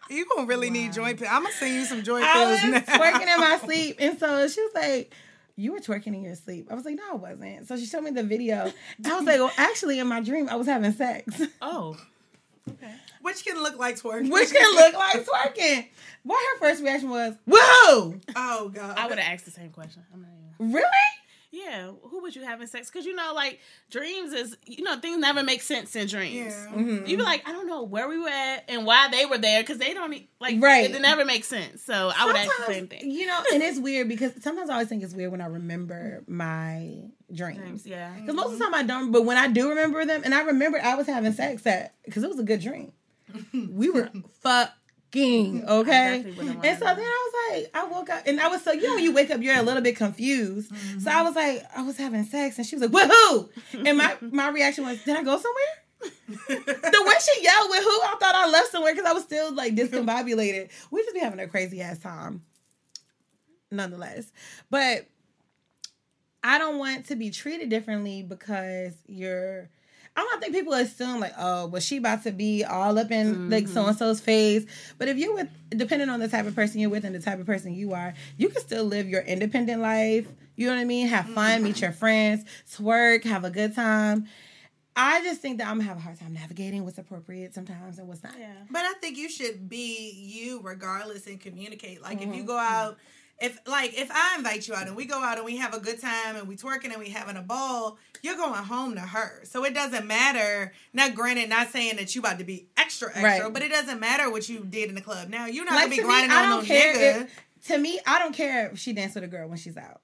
you gonna really need joint pills. I'm gonna send you some joint I was now. twerking in my sleep. And so she was like, You were twerking in your sleep. I was like, No, I wasn't. So she showed me the video. I was like, Well, actually, in my dream, I was having sex. Oh. Which can look like twerking. Which can look like twerking. What her first reaction was, Whoa! Oh god. I would have asked the same question. I'm not even. Really? Yeah, who was you having sex? Because you know, like dreams is you know things never make sense in dreams. Yeah. Mm-hmm. You be like, I don't know where we were at and why they were there because they don't like Right. It never makes sense. So I would ask the same thing. You know, and it's weird because sometimes I always think it's weird when I remember my dreams. Dreams, yeah. Because most of the time I don't, but when I do remember them, and I remember I was having sex at, because it was a good dream. we were fucking okay. And so then I was like, I woke up and I was so you know when you wake up you're a little bit confused. So I was like, I was having sex and she was like, who? And my my reaction was, did I go somewhere? the way she yelled with who, I thought I left somewhere because I was still like discombobulated. We just be having a crazy ass time, nonetheless. But I don't want to be treated differently because you're. I don't think people assume like, oh, well, she about to be all up in like mm-hmm. so and so's face. But if you're with, depending on the type of person you're with and the type of person you are, you can still live your independent life. You know what I mean? Have fun, mm-hmm. meet your friends, twerk, have a good time. I just think that I'm gonna have a hard time navigating what's appropriate sometimes and what's not. Yeah. But I think you should be you regardless and communicate. Like if you Mhm. go mm-hmm. out, if like if I invite you out and we go out and we have a good time and we twerking and we having a ball, you're going home to her. So it doesn't matter. Not granted, not saying that you about to be extra extra, Right. but it doesn't matter what you did in the club. Now you're not Like gonna be me, grinding I on don't no care. nigga. If, to me, I don't care if she danced with a girl when she's out.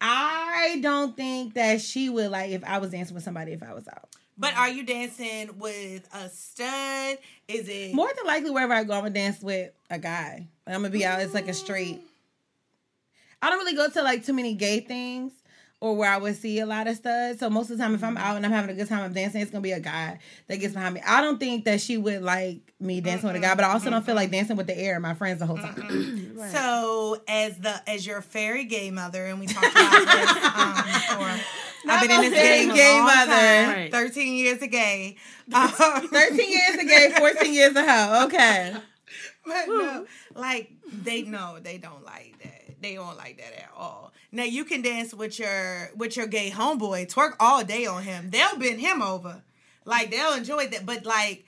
I don't think that she would like if I was dancing with somebody if I was out. But mm-hmm. are you dancing with a stud? Is it More than likely, wherever I go, I'm gonna dance with a guy. I'm gonna be out. It's like a straight. Mm. I don't really go to like too many gay things or where I would see a lot of studs. So most of the time, if I'm mm-hmm. out and I'm having a good time, I'm dancing. It's gonna be a guy that gets behind me. I don't think that she would like me dancing with a guy, but I also don't feel like dancing with the air and my friends the whole time. So as the as your fairy gay mother, and we talked about this um, before. I've been in this Very game a gay mother. Right. Thirteen years of gay. Um, 13 years a gay, 14 years a hoe. Okay. But no, like they no, they don't like that. They don't like that at all. Now you can dance with your with your gay homeboy, twerk all day on him. They'll bend him over. Like they'll enjoy that. But like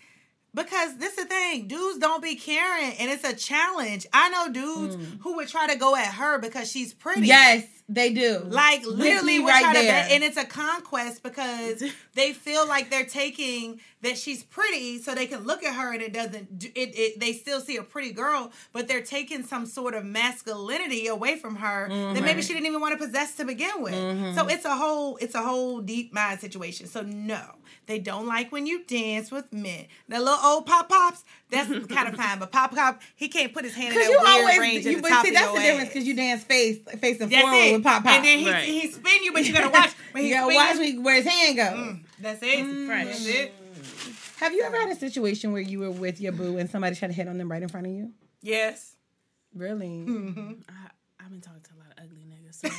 because this is the thing, dudes don't be caring and it's a challenge. I know dudes who would try to go at her because she's pretty. Mm. Yes, they do. Like literally would right to there. bet, and it's a conquest because they feel like they're taking that she's pretty, so they can look at her and it doesn't. do- It, it they still see a pretty girl, but they're taking some sort of masculinity away from her that maybe she didn't even want to possess to begin with. Mm-hmm. So it's a whole it's a whole deep mind situation. So no, they don't like when you dance with men. The little old pop pops, that's kind of fine, but pop pop he can't put his hand in that you weird always, range you, at the but top see, of that's your the difference because you dance face, face and That's forward it. With pop pop. And then he, Right. he spin you, but you gotta watch when he you gotta spin watch you. where his hand goes. Mm, that's it. Mm. Fresh. That's it. Have you ever had a situation where you were with your boo and somebody tried to hit on them right in front of you? Yes. Really? Mm-hmm. I, I've been talking to a lot of ugly niggas. So.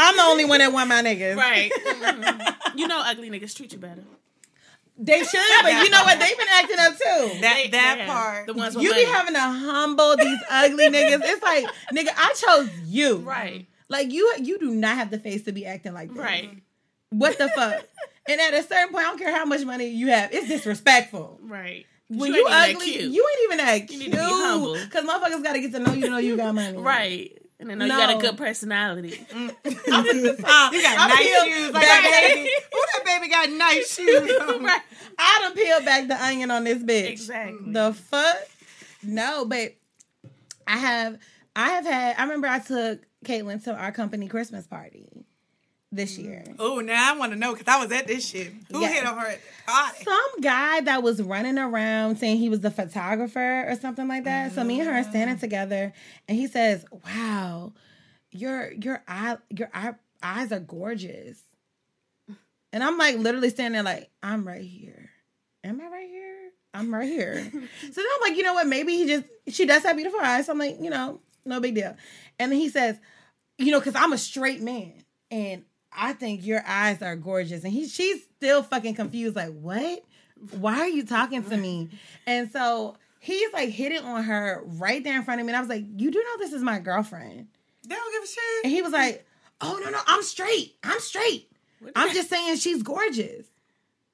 I'm the only one that want my niggas. right. you know, ugly niggas treat you better. They should, but you know what? They've been acting up too. That They- that yeah, part. The ones with You be having to humble these ugly niggas. It's like, nigga, I chose you. Right. Like you, you do not have the face to be acting like that. Right. What the fuck? and at a certain point, I don't care how much money you have. It's disrespectful. Right. When You you, ain't even that ugly, cute. you ain't even that You cute. need to be humble. Cause motherfuckers gotta get to know you to know you got money. Right. And I know oh, you got a good personality. Mm. I'm you got I'm nice peeled shoes. Like back. that baby. Ooh, that baby got nice shoes. on. right. I done peeled back the onion on this bitch. Exactly. The fuck? No, but I have I have had I remember I took Caitlin to our company Christmas party this year. Mm. Oh, now I want to know because I was at this shit. Who Yeah. hit on her party? Some guy that was running around saying he was the photographer or something like that. So me and her are standing mm. together and he says, Wow, your your eye your eye, eyes are gorgeous. And I'm like literally standing there like, I'm right here. Am I right here? I'm right here. so then I'm like, you know what? Maybe he just she does have beautiful eyes. So I'm like, you know, no big deal. And then he says, you know, because I'm a straight man and I think your eyes are gorgeous. And he she's still fucking confused, like, what? Why are you talking to me? And so he's like hitting on her right there in front of me. And I was like, You do know this is my girlfriend. They don't give a shit. And he was like, Oh no, no, I'm straight. I'm straight. I'm just saying she's gorgeous.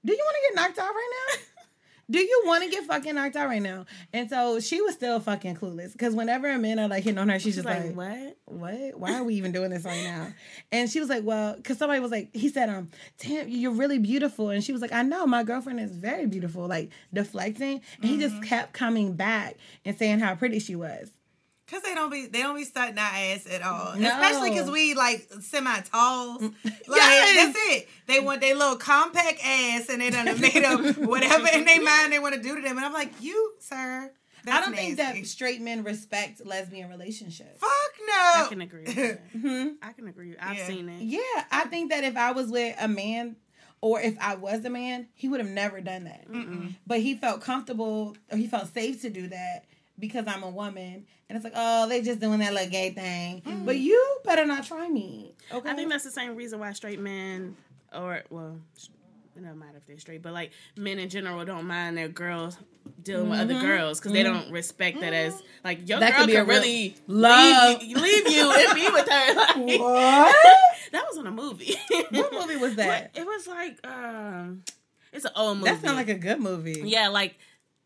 Do you want to get knocked out right now? Do you want to get fucking knocked out right now? And so she was still fucking clueless because whenever a man are like hitting on her, she's She's just like, like, what? what? Why are we even doing this right now? And she was like, well, because somebody was like, he said, um, Tim, you're really beautiful. And she was like, I know, my girlfriend is very beautiful, like deflecting. And he just kept coming back and saying how pretty she was. Cause they don't be they don't be stunting our ass at all. No. Especially cause we like semi talls. Like Yes. that's it. They want their little compact ass and they done made up whatever in their mind they want to do to them. And I'm like, you, sir. That's I don't think that straight men respect lesbian relationships. Fuck no. I can agree with that. Hmm? I can agree. I've Yeah. seen it. Yeah, I think that if I was with a man or if I was a man, he would have never done that. But he felt comfortable or he felt safe to do that because I'm a woman. And it's like, oh, they just doing that little gay thing. Mm. But you better not try me. Okay. I think that's the same reason why straight men, or well, it doesn't matter if they're straight, but like men in general don't mind their girls dealing with other mm-hmm. girls because they mm-hmm. don't respect that as mm-hmm. like your That girl could be could a really Love. leave you, leave you and be with her. Like, what? that was in a movie. what movie was that? It was like um, it's an old movie. That sounds like a good movie. Yeah, like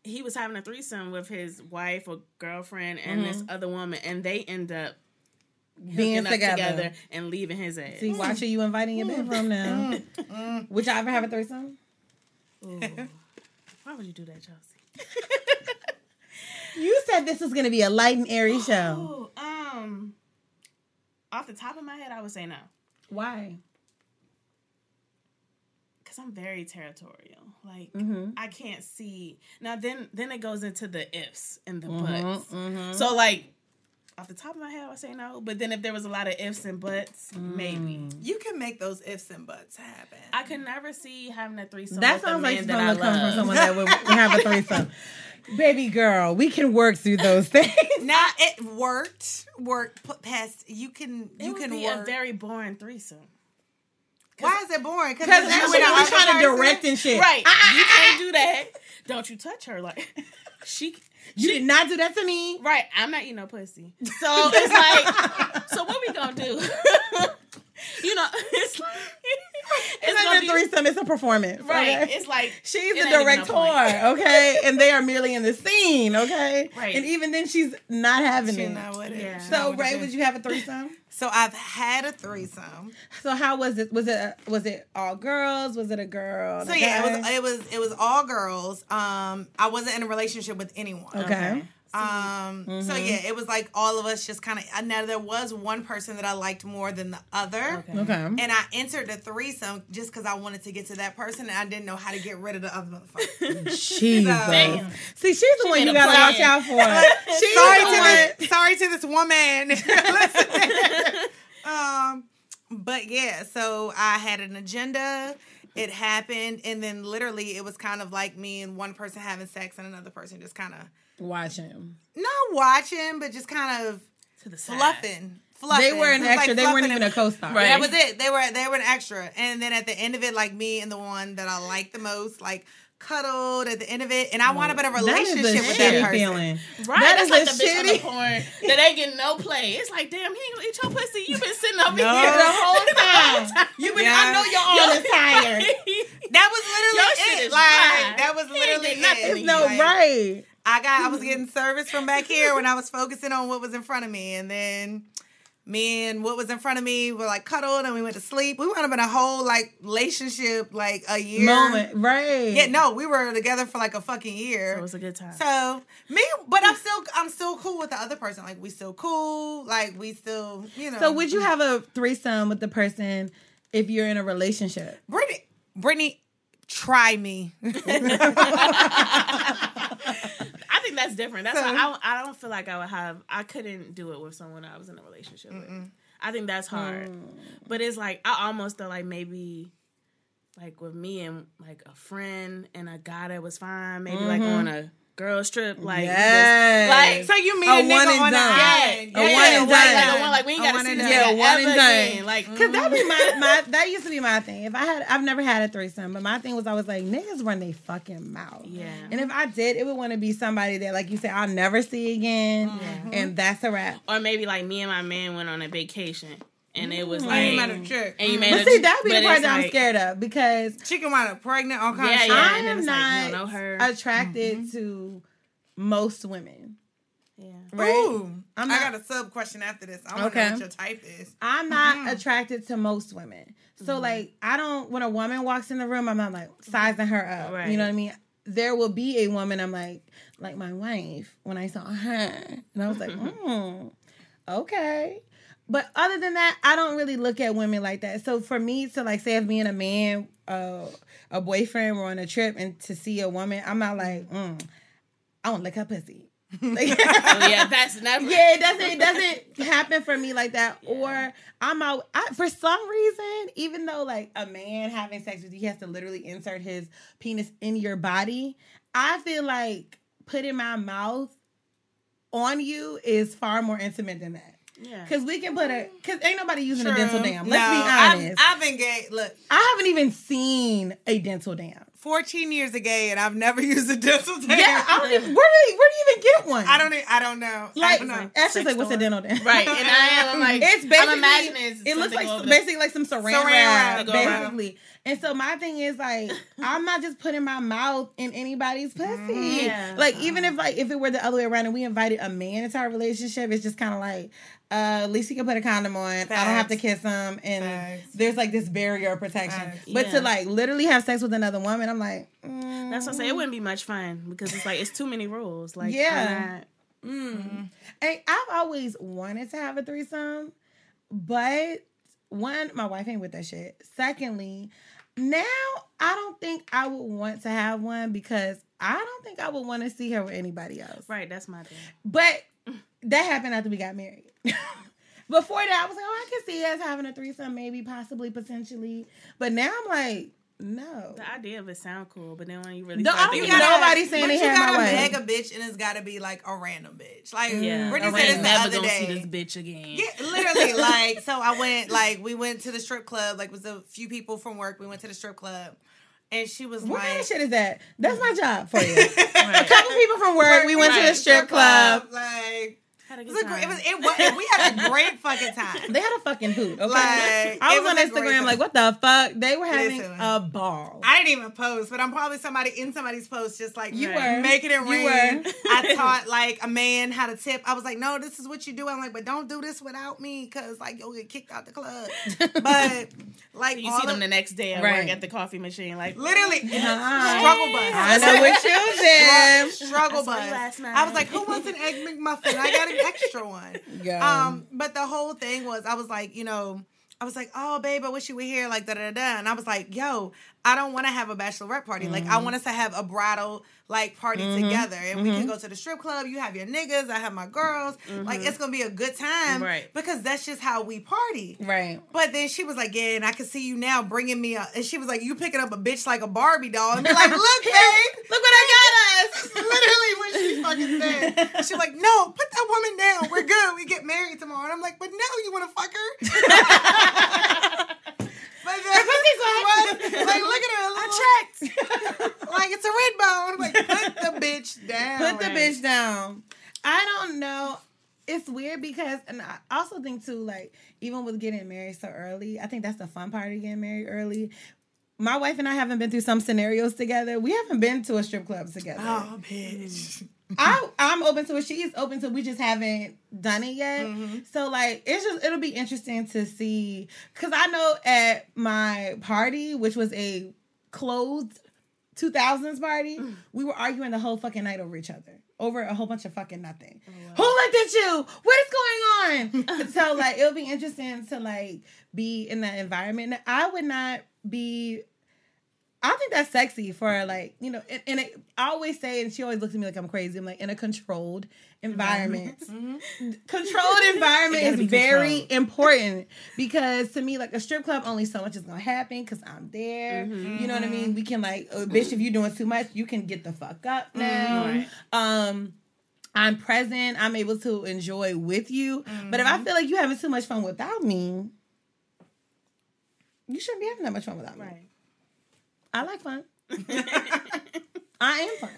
he was having a threesome with his wife or girlfriend and this other woman, and they end up Mm-hmm. Being up together. together and leaving his ass. See, watch who you inviting your bedroom now. Would y'all ever have a threesome? Ooh. Why would you do that, Chelsea? You said this was going to be a light and airy show. Oh, um, off the top of my head, I would say no, Why? Because I'm very territorial. Like Mm-hmm. I can't see now. Then then it goes into the ifs and the Mm-hmm, buts. So like. Off the top of my head, I would say no. But then if there was a lot of ifs and buts, Mm. maybe. You can make those ifs and buts happen. I could never see having a threesome. That with sounds like man something that I that comes from someone that would have a threesome. Baby girl, we can work through those things. Now it worked. Worked past. You can. It You would can be work. a very boring threesome. Why is it boring? Because you we're trying to direct and shit. Right. you can't do that. Don't you touch her like she You did not do that to me. Right, I'm not eating no pussy. So it's like so what we gonna do? you know, it's like It's, not a threesome, it's a performance. Right. okay? It's like She's the ain't no director, okay? And they are merely in the scene, okay? Right. And even then, she's not having She it. not with it. Yeah. She not So, with Ray, it. would you have a threesome? So I've had a threesome. So, how was it? Was it was it all girls? Was it a girl? So a yeah, it was it was it was all girls. Um, I wasn't in a relationship with anyone. okay. Um, so Mm-hmm. yeah, it was like all of us just kind of. Now there was one person that I liked more than the other. Okay. And I entered the threesome just because I wanted to get to that person, and I didn't know how to get rid of the other motherfucker. Jesus. Damn. See, she's the one you gotta plan. watch out for. She's sorry the to one- this, sorry to this woman. Um, but yeah, so I had an agenda. It happened, and then literally, it was kind of like me and one person having sex, and another person just kind of Watch him. not watching, but just kind of to the side. fluffing. Fluffing. They were an It was like extra. they weren't fluffing even a co-star. Right. That was it. They were they were an extra, and then at the end of it, like me and the one that I liked the most, like cuddled at the end of it, and I wound up in a That is a relationship with that person. feeling. Right, That that's is like a the bitch on shitty- the porn that ain't getting no play. It's like, damn, he ain't gonna eat your pussy. You've been sitting up No. here The whole time. You been, I Yeah. know your arm is tired. That was Your literally shit it. is Like fried. that was literally did nothing it. to you. No, Like, right. I got I was getting service from back here when I was focusing on what was in front of me, and then me and what was in front of me were like cuddled, and we went to sleep. We wound up in a whole like relationship, like a year Moment, right? Yeah, no, we were together for like a fucking year. So it was a good time. So me, but I'm still I'm still cool with the other person. Like we still cool. Like we still you know. So would you have a threesome with the person if you're in a relationship? Brittany? Brittany, try me. I think that's different. That's So- why I, I don't feel like I would have. I couldn't do it with someone I was in a relationship with. I think that's hard. Mm. But it's like I almost feel like maybe like with me and like a friend and a guy that was fine, maybe like on mm-hmm. a girls trip, like Yes. like so you meet A a, nigga one and on the done. island? A one and like, done. like a one like we ain't gotta one see and this done. nigga Yeah, one ever and done. again. Like Cause mm-hmm. that be my, my that used to be my thing. If I had I've never had a threesome, but my thing was I was like niggas run they fucking mouth. Yeah. And if I did, it would want to be somebody that like you said I'll never see again, mm-hmm. and that's a wrap. or maybe like me and my man went on a vacation and it was And like you met a chick. and you mm. made But a see, that'd be the part it's that I'm scared of because She can wind up pregnant, all kinds Yeah, of shit. yeah. I am it's like, you don't not know her. attracted mm-hmm. to most women. Yeah. Right? Ooh, I'm I got a sub question after this. I want to Okay. know what your type is. I'm not mm-hmm. attracted to most women. So Mm-hmm. like I don't when a woman walks in the room, I'm not like mm-hmm. sizing her up. Right. You know what I mean? there will be a woman I'm like, like my wife when I saw her, and I was like, mm, okay. But other than that, I don't really look at women like that. So for me to like say as being a man, uh, a boyfriend, we're on a trip, and to see a woman, I'm not like, mm, I don't lick her pussy. Like- Oh, yeah, that's never. yeah, it doesn't it doesn't happen for me like that. Or I'm out I, for some reason, even though like a man having sex with you, he has to literally insert his penis in your body. I feel like putting my mouth on you is far more intimate than that. Yeah. Cause we can put a cause ain't nobody using a dental dam. Let's No, be I've- honest. I've, been gay. Look, I haven't even seen a dental dam. 14 years of gay, and I've never used a dental dam. Yeah, I don't even where do you, where do you even get one? I don't. e- I don't know. I like don't know. Ashley's like, what's a dental dam? Right, and I am I'm like, it's basically I'm imagining it's it looks like over basically like some saran, Saran wrap, wrap, go around. basically. And so my thing is like I'm not just putting my mouth in anybody's pussy. Mm-hmm. Yeah. Like even if like if it were the other way around and we invited a man into our relationship, it's just kind of like uh, at least he can put a condom on. I don't have to kiss him, and Facts. there's like this barrier of protection. Facts. But Yeah. to like literally have sex with another woman, I'm like, mm, That's what I say. It wouldn't be much fun because it's like it's too many rules. Like Yeah. I'm not- Mm. And I've always wanted to have a threesome, but one, my wife ain't with that shit. Secondly, now I don't think I would want to have one because I don't think I would want to see her with anybody else. right. That's my thing. But that happened after we got married. Before that, I was like, oh, I can see us having a threesome, maybe, possibly, potentially. But now I'm like, no. The idea of it sound cool, but then when you really No, start don't thinking think about nobody saying but they you had my gotta way. beg a bitch, and it's gotta be like a random bitch. Like it, yeah, Brittany I said this ain't the never other gonna day. see this bitch again. Yeah, literally. like, so I went, like, we went to the strip club. Like, it was a few people from work. We went to the strip club, and she was What like, kind of shit is that? That's my job for you. Right. a couple people from work, we went to the Right, strip club. Like, Had a it good was, a great, it was. It was. We had a great fucking time. They had a fucking hoot. Okay, Like, I it was, on was a great Instagram like, what the fuck? They were having Listen. a ball. I didn't even post, but I'm probably somebody in somebody's post, just like You Right. were making it You rain. were. I taught like a man how to tip. I was like, no, this is what you do. I'm like, but don't do this without me, cause like you'll get kicked out the club. But like you all see them of- the next day at Right. work at the coffee machine, like literally Uh-huh. struggle bus. I know what you did. Struggle I bus. I was like, who wants an egg McMuffin? I got an extra one. Go. Um, but the whole thing was, I was like, you know, I was like, oh, babe, I wish you were here, like da da da. And I was like, yo, I don't want to have a bachelorette party. Like, Mm-hmm. I want us to have a bridal like party mm-hmm. together, and we can mm-hmm. go to the strip club. You have your niggas, I have my girls. Like, mm-hmm. it's gonna be a good time, Right. Because that's just how we party. right. But then she was like, "Yeah, and I can see you now bringing me a." And she was like, "You picking up a bitch like a Barbie doll?" And be like, "Look, babe, Look what I got us. literally what she fucking said. She's like, no, put that woman down. We're good. We get married tomorrow. And I'm like, but no, you want to fuck her? but then, what? Like, look at her. I checked. like, it's a red bone. I'm like, put the bitch down. Put the bitch down. I don't know. It's weird because, and I also think too, like even with getting married so early, I think that's the fun part of getting married early. My wife and I haven't been through some scenarios together. We haven't been to a strip club together. Oh, bitch. Mm. I I'm open to it. She's open to. It. We just haven't done it yet. Mm-hmm. So like, it's just it'll be interesting to see because I know at my party, which was a closed 2000s party, mm. we were arguing the whole fucking night over each other. Over a whole bunch of fucking nothing. Oh, Who looked at you? What is going on? so like it'll be interesting to like be in that environment. I would not be I think that's sexy for like you know, and, and it, I always say, and she always looks at me like I'm crazy. I'm like in a controlled environment. Mm-hmm. Mm-hmm. Controlled environment is be very controlled. important because to me, like a strip club, only so much is gonna happen because I'm there. Mm-hmm. You know what I mean? We can like, oh, bitch, if you're doing too much, you can get the fuck up now. Um. I'm present. I'm able to enjoy with you. But if I feel like you're having too much fun without me, you shouldn't be having that much fun without me. right. I like fun. I am fun.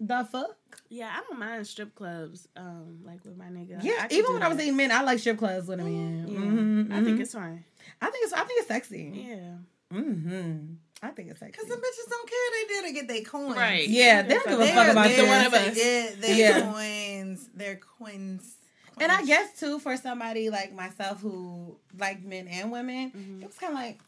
The fuck? Yeah, I don't mind strip clubs. Um, like with my nigga. Yeah, I even do when I was that. dating men, I like strip clubs with a man. Yeah, Mhm, I think mhm. it's fine. I think it's I think it's sexy. Yeah, Mm-hmm. I think it's sexy. Because the bitches don't care. They there to get their coins. right. Yeah, they don't give a fuck about there you. one of to us. Get their Yeah. coins. Their coins. And I guess too for somebody like myself who like men and women, Mm-hmm. it was kind of like,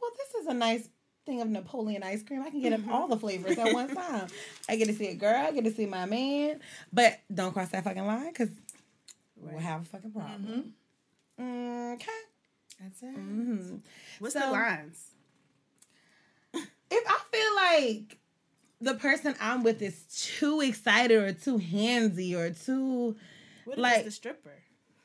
well, this is a nice thing of Napoleon ice cream. I can get all the flavors at one time. I get to see a girl. I get to see my man. But don't cross that fucking line because we'll have a fucking problem. Okay. That's it. hmm What's So- the lines? If I feel like the person I'm with is too excited or too handsy or too, What like, the stripper?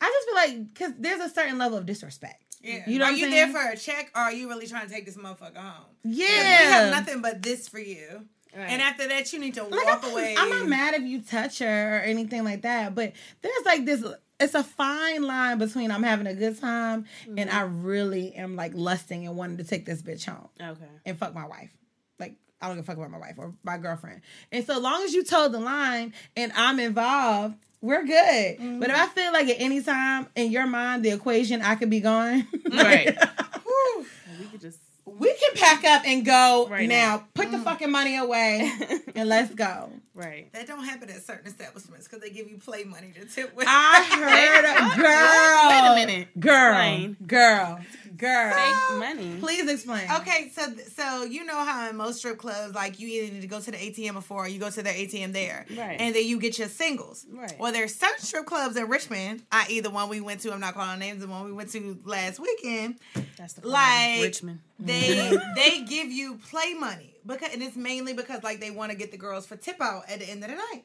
I just feel like because there's a certain level of disrespect. Yeah. You know are you I'm there for a check or are you really trying to take this motherfucker home? Yeah. We have nothing but this for you. Right. And after that, you need to Like, walk I'm, away. I'm not mad if you touch her or anything like that, but there's like this. It's a fine line between I'm having a good time and mm-hmm. I really am like lusting and wanting to take this bitch home Okay. and fuck my wife. Like I don't give a fuck about my wife or my girlfriend. And so long as you toe the line and I'm involved, we're good. But if mm-hmm. I feel like at any time in your mind the equation I could be gone, Right. we could just we can pack up and go Right now. now. Put the mm-hmm. fucking money away and let's go. right. That don't happen at certain establishments because they give you play money to tip with. I heard a girl. Wait a minute. Girl. Explain. Girl. Girl. Fake money. Please explain. Okay, so so you know how in most strip clubs, like you either need to go to the ATM before or you go to their ATM there, Right. And then you get your singles. Right. Well, there's certain strip clubs in Richmond, i.e. the one we went to. I'm not calling names. The one we went to last weekend. That's the problem. Like Richmond. they they give you play money because and it's mainly because like they want to get the girls for tip out at the end of the night.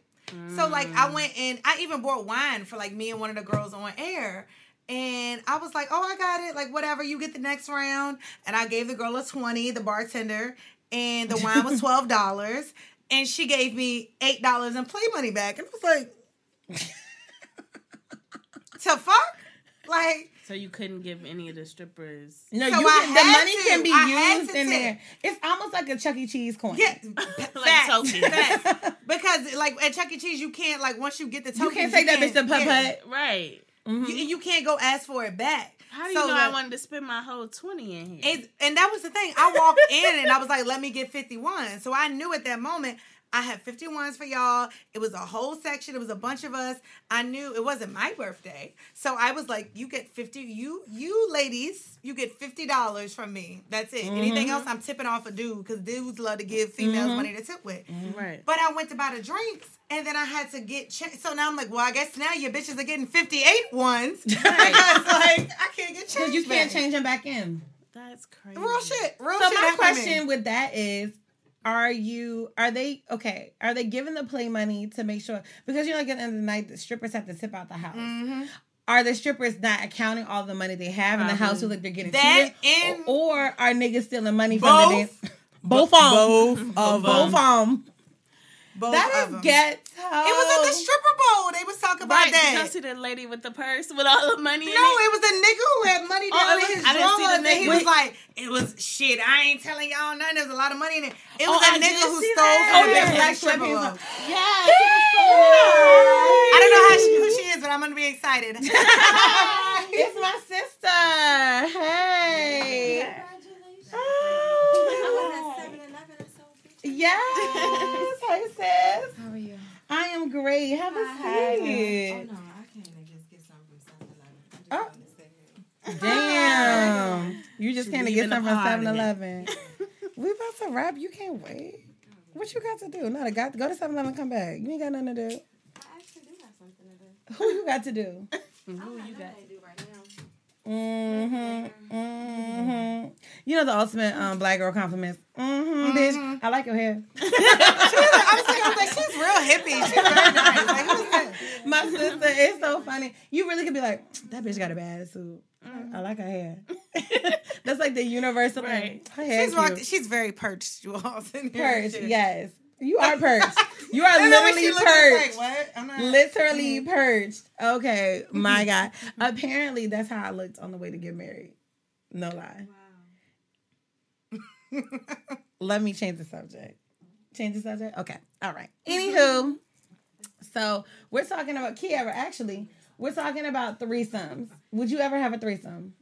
So like I mm. went and I even bought wine for like me and one of the girls on air. And I was like, oh, I got it. Like, whatever, you get the next round. And I gave the girl a 20, the bartender, and the wine was $12. And she gave me $8 in play money back. And I was like, to fuck? Like, So you couldn't give any of the strippers. No, So you I can, the money to. can be I used in there. It's almost like a Chuck E. Cheese coin. yeah, Like facts, token. Because, like, at Chuck E. Cheese, you can't, like, once you get the token, You can't take that bitch to putt yeah. putt. Right. Mhm. You, you can't go ask for it back. How do you So, know I wanted to spend my whole 20 in here? It's, and that was the thing. I walked in and I was like, let me get 51. So I knew at that moment I had 51s for y'all. It was a whole section. It was a bunch of us. I knew it wasn't my birthday. So I was like, you get 50, you, you ladies, you get $50 from me. That's it. Anything mm-hmm. else, I'm tipping off a dude because dudes love to give females mm-hmm. money to tip with. Mm-hmm. right. But I went to buy the drinks and then I had to get checked. So now I'm like, well, I guess now your bitches are getting 58 ones. because like I can't get Because you can't back. change them back in. That's crazy. Real shit. Real So shit. my happened to me. question with that is, are you are they okay? Are they giving the play money to make sure because you know like at the end of the night the strippers have to tip out the house. Mm-hmm. Are the strippers not accounting all the money they have in the house so that they're getting That cheated? or, or are niggas stealing money Both. from the dance? Both of Both them. of Both of them. Both That of is them. ghetto. It was at the stripper bowl. They was talking about Right. Did that. y'all see the lady with the purse with all the money in No, it? it was a nigga who had money Oh, down it in was- his I didn't see the drawers, and he was like, "It was shit. I ain't telling y'all nothing. There's a lot of money in it. It Oh, was a I nigga who stole that. from Oh, the yeah, black at the stripper stripper. bowl. Yeah. I don't know how she, who she is, but I'm gonna be excited. it's my sister. Hey. Oh. Yes. Hey, sis. How are you? I am great. Have a Hi. seat. Oh no, I can't just get something from 7-Eleven. Oh. I'm just oh. wanted to say that. Damn. You just She can't get leaving something from pod 7 in it. Eleven. we about to wrap. You can't wait. What you got to do? No, I got to go to 7 Eleven come back. You ain't got nothing to do. I actually do have something to do. Who you got to do? Oh, Who you don't got? Mm-hmm. Mm-hmm. You know the ultimate um, black girl compliments. Mm-hmm, bitch. I like your hair. I was thinking, I was like, she's real hippie. She's very nice. Like, who's that? My sister, it's so funny. You really could be like, that bitch got a bad attitude. I like her hair. That's like the universal thing. Right. Her hair She's. She's very perched, you all. sitting here and perched. Yes, you are perched. You are And then when she literally perched. Like, what? I'm not. Literally mm-hmm. perched. Okay, my God. Apparently, that's how I looked on the way to get married. No lie. Wow. Let me change the subject. Change the subject? Okay. All right. Mm-hmm. Anywho, so we're talking about Kiara. Actually, we're talking about threesomes. Would you ever have a threesome?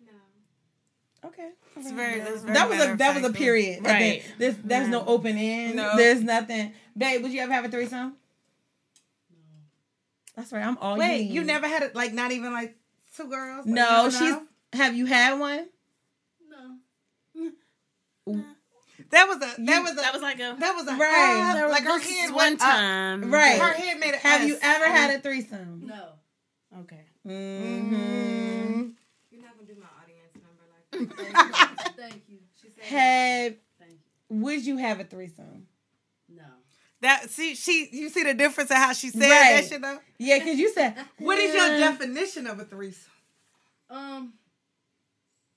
No. Okay. It's very, it's very That was a that was a period. Right. Okay. This there's no open end. No. There's nothing. Babe, would you ever have a threesome? That's right. I'm all. Wait, you. you never had it, like, not even like two girls? No, never she's. know? Have you had one? No. That was a that You- was a That was like a that was a Right. ah, like her head one went up. time. Right. Her head made it. Have you ever had a threesome? No. Okay. Mm-hmm. Number like Thank you. She said Have Thank would you have a threesome? no. that? See, she you see the difference in how she said Right. that shit though. Yeah, because you said What is your definition of a threesome? Um,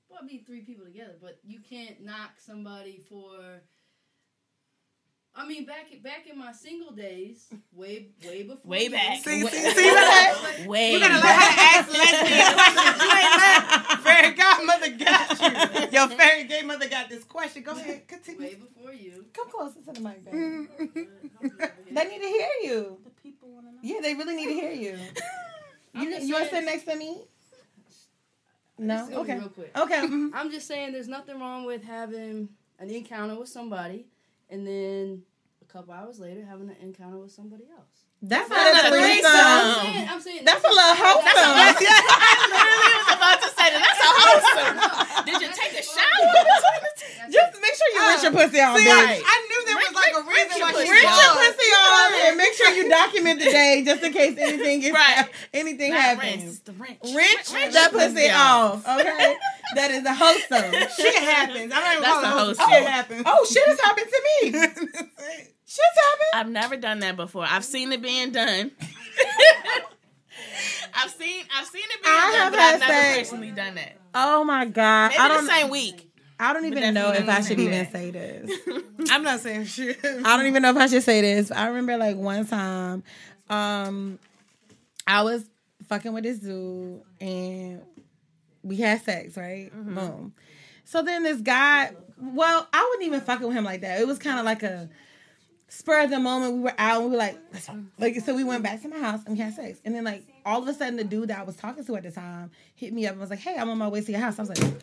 well, be three people together, but you can't knock somebody for. I mean, back back in my single days, way way before. Way back. See, Way- see, see what Like, Way You gotta let back. her ask lesbian questions. You ain't fairy godmother got you. Your fairy godmother got this question. Go ahead, continue. way before you. Come closer to the mic, baby. Uh, They need to hear you. The people want to know. Yeah, they really need to hear you. I'm You you want to sit next to me? No. This is gonna be Okay. Real quick. Okay. I'm just saying, there's nothing wrong with having an encounter with somebody, and then a couple hours later having an encounter with somebody else. That's That's not a not a I'm threesome. threesome. saying, I'm saying That's a little wholesome. I literally was about to say that. That's a wholesome. Did you take a shower between the two? Just make sure you rinse your pussy off, See, bitch. I, I knew there was like a reason why she Rinse your pussy off and make sure you document the day just in case anything gets Right. anything Not happens. rinse, the wrench. Rinse Rinse that your pussy off. Okay, that is a wholesome. Shit happens. I'm not even That's calling a it wholesome. wholesome. Shit happens. Oh, shit has happened to me. Shit's happened. I've never done that before. I've seen it being done. I've seen I've seen it being I done, have but I've never sex. personally done that. Oh my god! Maybe I don't. the same week. I don't even know if I should do even that. say this. I'm not saying shit. I don't even know if I should say this. I remember like one time, um, I was fucking with this dude and we had sex, right? Mm-hmm. Boom. So then this guy, well, I wouldn't even fucking with him like that. It was kind of like a spur of the moment. We were out and we were like, like, so we went back to my house and we had sex. And then like all of a sudden, the dude that I was talking to at the time hit me up and was like, hey, I'm on my way to your house. I was like,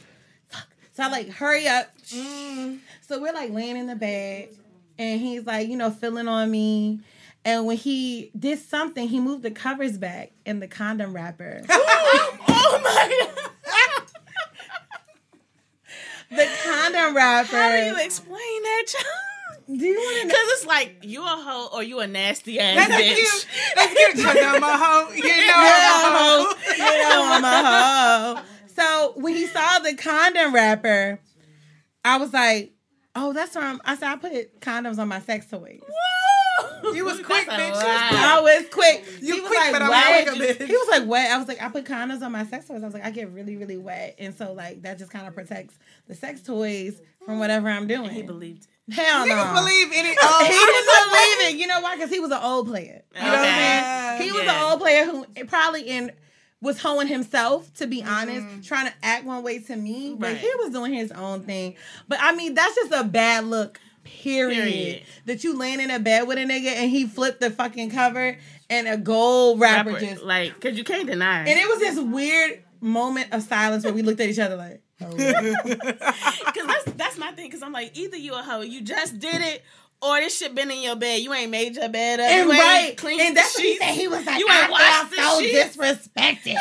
fuck. So I like hurry up. So we're like laying in the bed, and he's like, you know, feeling on me. And when he did something, he moved the covers back and the condom wrapper. oh my god! The condom wrapper. How do you explain that? Do you want to? Because it's like you a hoe or you a nasty ass Let's bitch. let's get you know my hoe. You know Yeah, I'm a hoe. you know I'm a hoe. So when he saw the condom wrapper, I was like, "Oh, that's from." I'm." I said, "I put condoms on my sex toys." You was quick, That's bitch. I was quick. You he was quick, like, but I'm wet. quick a bitch. He was like, wet. I was like, I put condoms on my sex toys. I was like, I get really, really wet, and so like that just kind of protects the sex toys from whatever I'm doing. He believed it. Hell no. Niggas believe any. he Oh, didn't believe it. You know why? Because he was an old player. You know what I mean? He was Yeah. an old player who probably in was hoeing himself, to be honest, Mm-hmm. trying to act one way to me, but he was doing his own thing. But I mean, that's just a bad look. Period. Period. That you laying in a bed with a nigga and he flipped the fucking cover and a gold wrapper, Rapper, just like, because you can't deny and it. it was this weird moment of silence where we looked at each other like, oh. Because that's, that's my thing. Because I'm like, either you a hoe, you just did it, or this shit been in your bed. You ain't made your bed up. And you ain't right, cleaned and the that's what he sheets. said. He was like, You ain't I washed felt so sheets. disrespected.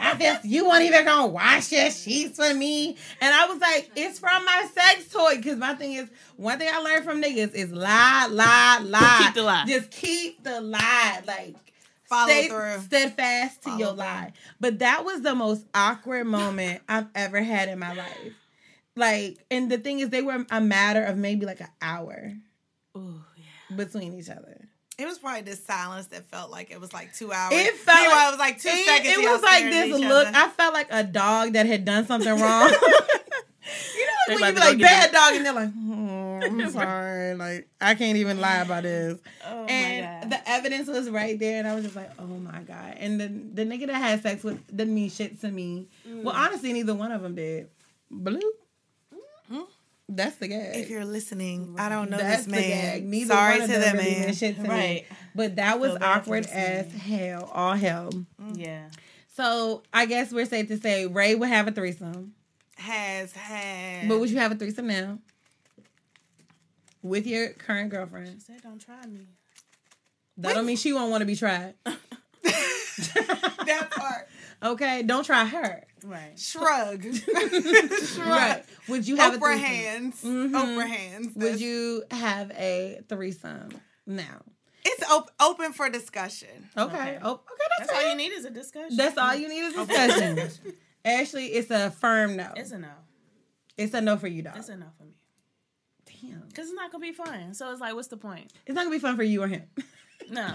I felt you weren't even gonna wash your sheets for me, and I was like, it's from my sex toy. Because my thing is, one thing I learned from niggas is lie, lie, lie. Keep the lie. Just keep the lie. Like Follow stay through. steadfast to Follow your through. lie. But that was the most awkward moment I've ever had in my life. Like, and the thing is, they were a matter of maybe like an hour Ooh, yeah. between each other. It was probably this silence that felt like it was like two hours. It felt Meanwhile, like it was like two it, seconds. It was like this look. other. I felt like a dog that had done something wrong. you know, They like when you be like bad it. dog, and they're like, "Hmm, I'm sorry, like I can't even lie about this. Oh and my God. the evidence was right there, and I was just like, oh my god. And the the nigga that had sex with didn't mean shit to me. Well, Mm. honestly, neither one of them did. Blue. That's the gag. if you're listening, I don't know That's this the man. gag. Neither Sorry one of to them that really man. shit to me. Right. But that was Feel bad for awkward as hell. All hell. Mm. yeah. So I guess we're safe to say Ray would have a threesome. Has had. But would you have a threesome now? With your current girlfriend. Said don't try me. That don't mean she won't want to be tried. that part. Okay, don't try her. Right. Shrug. Shrug. Right. Would you have a Oprah threesome? hands? Mhm. Oprah hands. Would you have a threesome now? It's op- open for discussion. Okay. Oh, okay. That's, That's all you need is a discussion. That's all you need is discussion. Ashley, it's a firm no. It's a no. It's a no for you, dog. It's a no for me. Damn. Because it's not gonna be fun. So it's like, what's the point? It's not gonna be fun for you or him. No.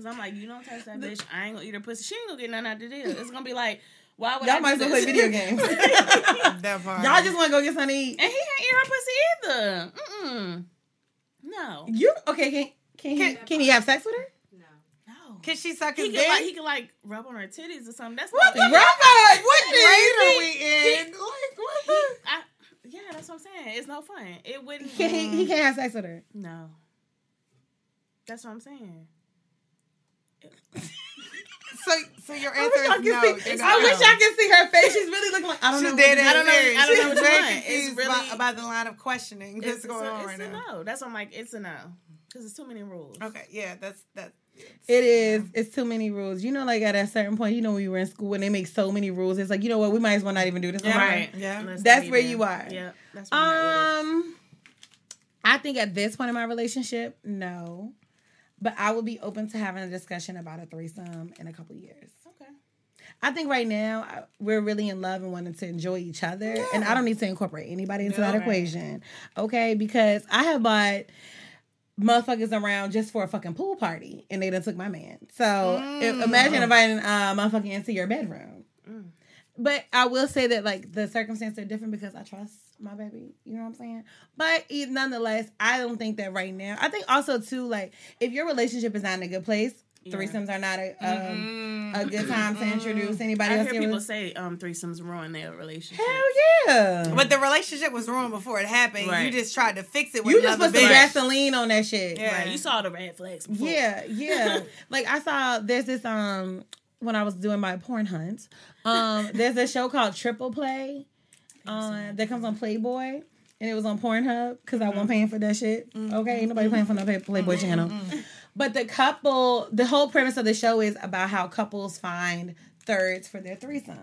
Because I'm like, you don't touch that bitch. I ain't gonna eat her pussy. She ain't gonna get none out of the deal. It's gonna be like, why would Y'all might as well play video games. That part. Y'all just want to go get something to eat. And he can't eat her pussy either. Mm-mm. No. You okay? Can can he can he have sex with her? No. No. Can she suck his He dick? could like he could like rub on her titties or something. That's What not the fuck? What grade grade are we in? Like, what the? I, yeah, that's what I'm saying. It's no fun. It wouldn't. Can he, he can't have sex with her. No. That's what I'm saying. So, so your answer is no. see, I not. wish I could see her face. She's really looking like I don't She's know. dead what ass to I don't know- I don't know She's what you want. It's really- about, about the line of questioning that's going it's, a, on it's right a now. no. That's why I'm like, it's a no. Because it's too many rules. Okay, yeah, that's that. It is. It's too many rules. You know, like at a certain point, you know, when you were in school and they make so many rules, it's like, you know what, we might as well not even do this. no more. Right. Yeah. Let's That's where it. you are. Yeah. That's where I'm Um, I think at this point in my relationship, no, but I would be open to having a discussion about a threesome in a couple years. Okay. I think right now I- we're really in love and wanting to enjoy each other, and I don't need to incorporate anybody into that Right. equation, okay? Because I have bought motherfuckers around just for a fucking pool party, and they done took my man. So if, mm. imagine inviting uh, a motherfucker into your bedroom. Mm. But I will say that like the circumstances are different because I trust my baby. You know what I'm saying? But e- nonetheless, I don't think that right now. I think also too like if your relationship is not in a good place, threesomes are not a um, a good time to introduce anybody I else. hear people rela- say um, threesomes ruin their relationship. Hell yeah! But the relationship was ruined before it happened. You just tried to fix it with you just another put some bitch. gasoline on that shit. Yeah. Right. You saw the red flags before. Yeah, yeah. like I saw there's this um when I was doing my porn hunt. Um, there's a show called Triple Play, uh, that comes on Playboy, and it was on Pornhub because I wasn't paying for that shit. Okay, ain't nobody paying for no pay- Playboy channel. But the couple, the whole premise of the show is about how couples find thirds for their threesome.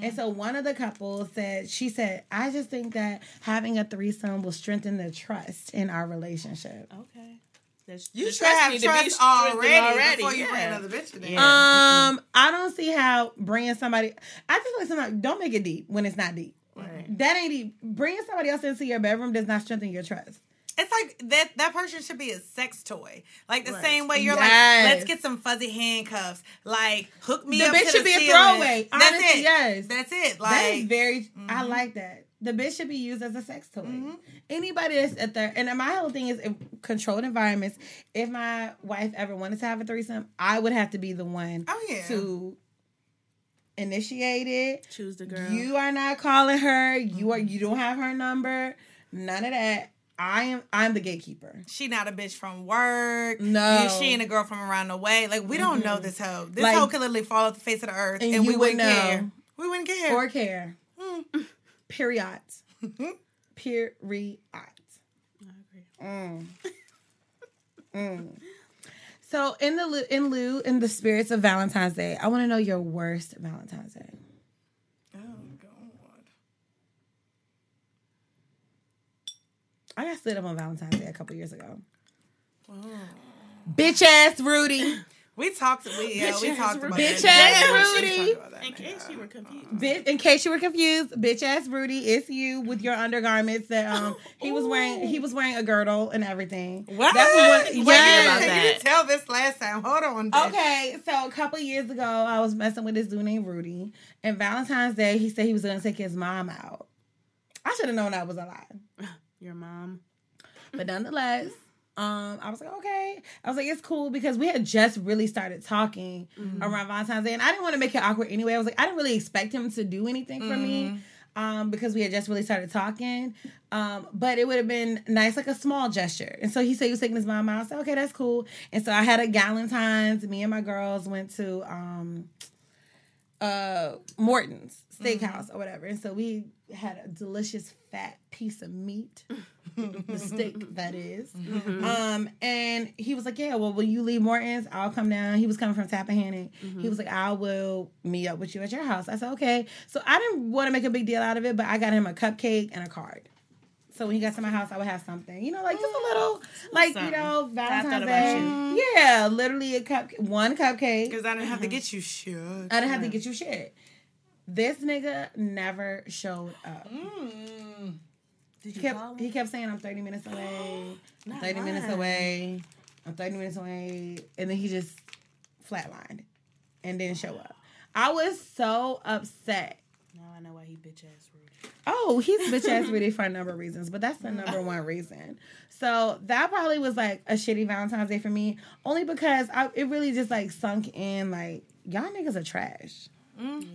And so one of the couples said, she said, I just think that having a threesome will strengthen the trust in our relationship. Okay. That's, You the should have need to be trust strengthened already, before you yeah. bring another bitch in there. Yeah. Um, I don't see how bringing somebody. I just like somebody. Don't make it deep when it's not deep. Right. That ain't deep. Bringing somebody else into your bedroom does not strengthen your trust. It's like that that person should be a sex toy. Like the Right. same way you're Yes. like, let's get some fuzzy handcuffs. Like hook me The up. bitch to should the be a ceiling. throwaway. That's Honestly, it. yes. That's it. Like that is very. I Mhm. like that. The bitch should be used as a sex toy. Mm-hmm. Anybody that's at the and my whole thing is if, controlled environments. If my wife ever wanted to have a threesome, I would have to be the one Oh yeah. to initiate it. Choose the girl. You are not calling her. You are. You don't have her number. None of that. I am. I'm the gatekeeper. She not a bitch from work. No. She ain't a girl from around the way. Like we don't know this hoe. This Like- hoe could literally fall off the face of the earth, And and, we would wouldn't know. care. We wouldn't care. Or care. Period. Period. I Mm. Mm. So in the in lieu in the spirits of Valentine's Day, I want to know your worst Valentine's Day. oh god. I got slid up on Valentine's Day a couple years ago. Oh. Bitch ass Rudy. We talked. We yeah. We Bitch talked about Rudy. that. Bitch ass Rudy. that. In case you were confused. Bitch, in case you were confused, bitch ass Rudy, it's you with your undergarments that um he was wearing he was wearing a girdle and everything. What? That's what Wait, yes. about Can that. you tell this last time? Hold on. bitch. Okay, so a couple years ago, I was messing with this dude named Rudy, and Valentine's Day, he said he was gonna take his mom out. I should have known that was a lie, Your mom. but nonetheless, um, I was like, okay. I was like, it's cool because we had just really started talking around Valentine's Day, and I didn't want to make it awkward anyway. I was like, I didn't really expect him to do anything for me. Um, because we had just really started talking. Um, but it would have been nice, like a small gesture. And so he said he was taking his mom out. I said, okay, that's cool. And so I had a Galentine's. Me and my girls went to um uh Morton's steakhouse or whatever. And so we had a delicious fat piece of meat the steak that is. Mm-hmm. Um, and he was like, "Yeah, well, will you leave Morton's? I'll come down." He was coming from Tappahannock. Mm-hmm. He was like, "I will meet up with you at your house." I said, "Okay." So I didn't want to make a big deal out of it, but I got him a cupcake and a card. So when he got to my house, I would have something, you know, like just a little, like you know, Valentine's about Day. Yeah, literally a cup, one cupcake. Because I didn't have to get you shit. I didn't have to get you shit. This nigga never showed up. Mm. He kept he kept saying I'm 30 minutes away. I'm Not 30 minutes away. I'm 30 minutes away. And then he just flatlined and didn't show up. I was so upset. Now I know why he bitch ass rude. Oh, he's bitch ass with it for a number of reasons, but that's the number one reason. So that probably was like a shitty Valentine's Day for me, only because I, it really just like sunk in like y'all niggas are trash. Mm.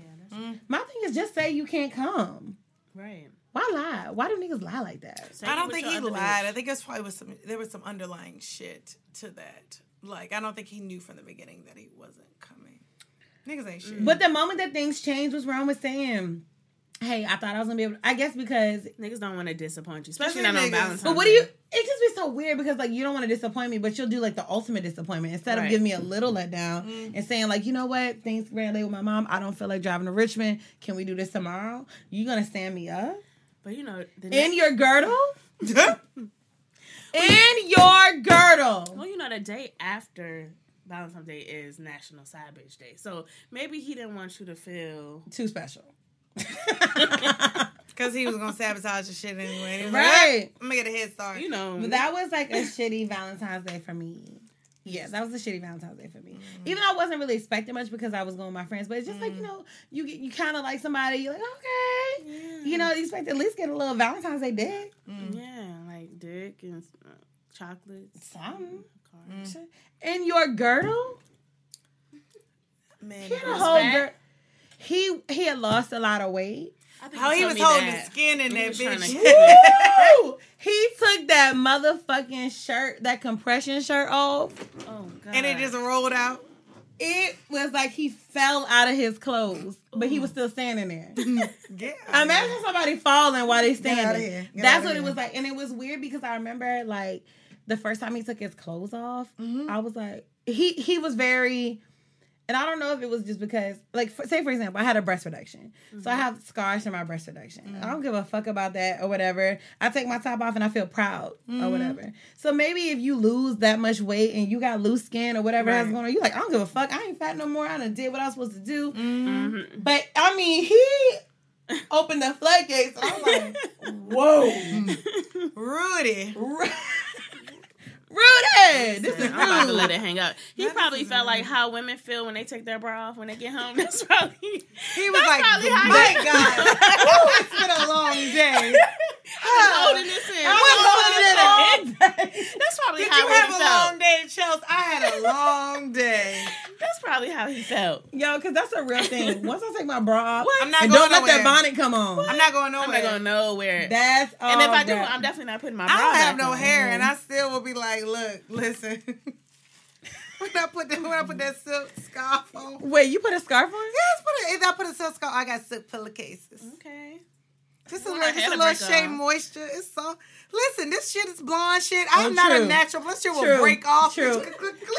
My thing is just say you can't come. Right. Why lie? Why do niggas lie like that? I don't think he lied. I think it's probably was some there was some underlying shit to that. Like I don't think he knew from the beginning that he wasn't coming. Niggas ain't shit. But the moment that things changed was wrong with saying, "Hey, I thought I was gonna be able." To, I guess because niggas don't want to disappoint you, especially Especially not on niggas. Valentine's. But what do you? It just be so weird because like you don't want to disappoint me, but you'll do like the ultimate disappointment instead of Right. giving me a little letdown Mm. and saying like, you know what, things ran late with my mom. I don't feel like driving to Richmond. Can we do this tomorrow? You gonna stand me up But you know, the in next- your girdle? in your girdle. Well, you know, the day after Valentine's Day is National Side Bitch Day, so maybe he didn't want you to feel too special. Because he was gonna sabotage the shit anyway. Right. Like, I'm gonna get a head start. You know, But that was like a shitty Valentine's Day for me. Yeah, that was a shitty Valentine's Day for me. Mm-hmm. Even though I wasn't really expecting much because I was going with my friends, but it's just like you mm. know, you get you kind of like somebody. You're like, okay, you know, you expect to at least get a little Valentine's Day dick, mm. yeah, like dick and uh, chocolates, something. Mm, cards. In your girdle, Man, he had a whole fat. gir- He he had lost a lot of weight. How he was holding that. the skin in He that bitch. to- Woo! he took that motherfucking shirt, that compression shirt off. Oh god! and it just rolled out. It was like he fell out of his clothes, but he was still standing there. Yeah. Imagine somebody falling while they Get outta standing. here. Get That's outta what it was like, and it was weird because I remember like the first time he took his clothes off, Mm-hmm. I was like, he he was very, and I don't know if it was just because, like, for, say for example, I had a breast reduction, so I Mm-hmm. have scars from my breast reduction. I don't give a fuck about that or whatever. I take my top off and I feel proud Mm-hmm. or whatever. So maybe if you lose that much weight and you got loose skin or whatever has Right. going on, you like, I don't give a fuck. I ain't fat no more. I done did what I was supposed to do. Mm-hmm. But I mean, he opened the floodgates. And I'm like, whoa. Rudy. Rudy! This is I'm about to rude. let it hang up. He probably felt like how women feel when they take their bra off when they get home. That's probably He was like, my God. Ooh, it's been a long day. I'm holding this in. I was holding it That's probably Did how you have a felt. long day, Chelsea? I had a long day. That's probably how he felt. Yo, because that's a real thing. Once I take my bra off, I'm not and going don't let that bonnet come on. I'm not going nowhere. I'm nowhere. not going nowhere. That's all and if I do, that- I'm definitely not putting my I bra don't have no on. hair, and I mm-hmm. still will be like, look, listen. when I put that, when I put that silk scarf on, Wait, you put a scarf on? yes, put it. I put a silk scarf, I got silk pillowcases. Okay. Just a Want little, our just a little break shea off. moisture. It's so. Listen, this shit is blonde shit. I Oh, am not true. a natural. This shit will True. break off. True.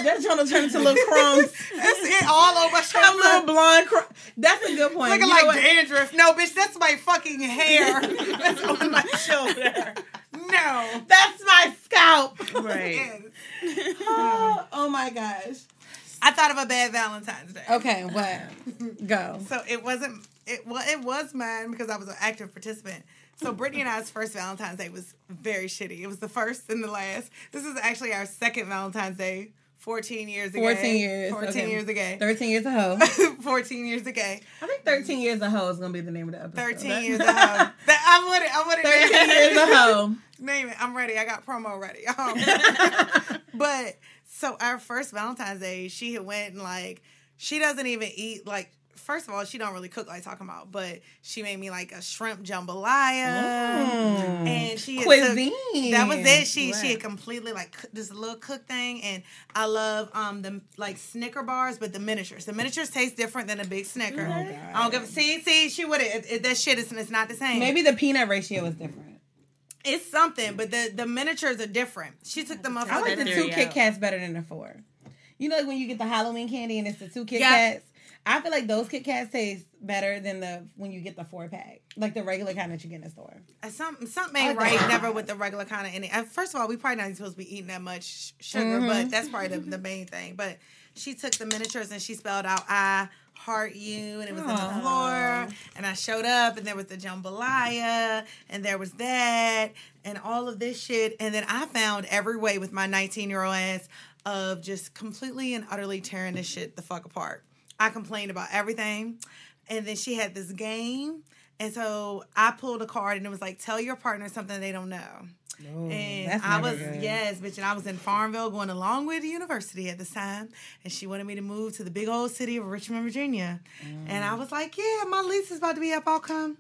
That's gonna turn into little crumbs. That's it all over my Have shoulder. little blonde cr- That's a good point. Looking You know like what? dandruff. No, bitch, that's my fucking hair. that's on my shoulder. No. That's my scalp. Right. Oh, oh my gosh. I thought of a bad Valentine's Day. Okay, what? Go. So it wasn't. It well, it was mine because I was an active participant. So Brittany and I's first Valentine's Day was very shitty. It was the first and the last. This is actually our second Valentine's Day. Fourteen years ago. 14 years. Fourteen okay. years ago. 13 years a hoe. Fourteen years ago. I think 13 years a hoe is going to be the name of the episode. Thirteen years ago. That, I want it. I want it. 13 years a hoe. Name it. I'm ready. I got promo ready. Um, but so our first Valentine's Day, she had went and like she doesn't even eat like. First of all, she don't really cook like talking about, but she made me like a shrimp jambalaya, and she had took- Mm. Cuisine. that was it. She she had completely like cook- this little cook thing, and I love um the like Snicker bars, but the miniatures. The miniatures taste different than a big Snicker. I don't give. See, see, she would have that shit is it's not the same. Maybe the peanut ratio is different. It's something, but the the miniatures are different. She took them off. I like the the two theory Kit. Kats better than the four. You know, like when you get the Halloween candy and it's the two Kit Yeah. Kats. I feel like those Kit Kats taste better than the when you get the four pack, like the regular kind that you get in the store. Uh, Something something ain't right. Never with the regular kind of any. uh, First of all, we probably not supposed to be eating that much sugar, Mhm. but that's probably the, the main thing. But she took the miniatures and she spelled out "I heart you," and it was on the floor. And I showed up, and there was the jambalaya, and there was that, and all of this shit. And then I found every way with my 19 year old ass of just completely and utterly tearing this shit the fuck apart. I complained about everything. And then she had this game. And so I pulled a card and it was like, tell your partner something they don't know. and that's I was, good. yes, bitch. And I was in Farmville going to Longwood University at this time. And she wanted me to move to the big old city of Richmond, Virginia. Mm. And I was like, yeah, my lease is about to be up. I'll come.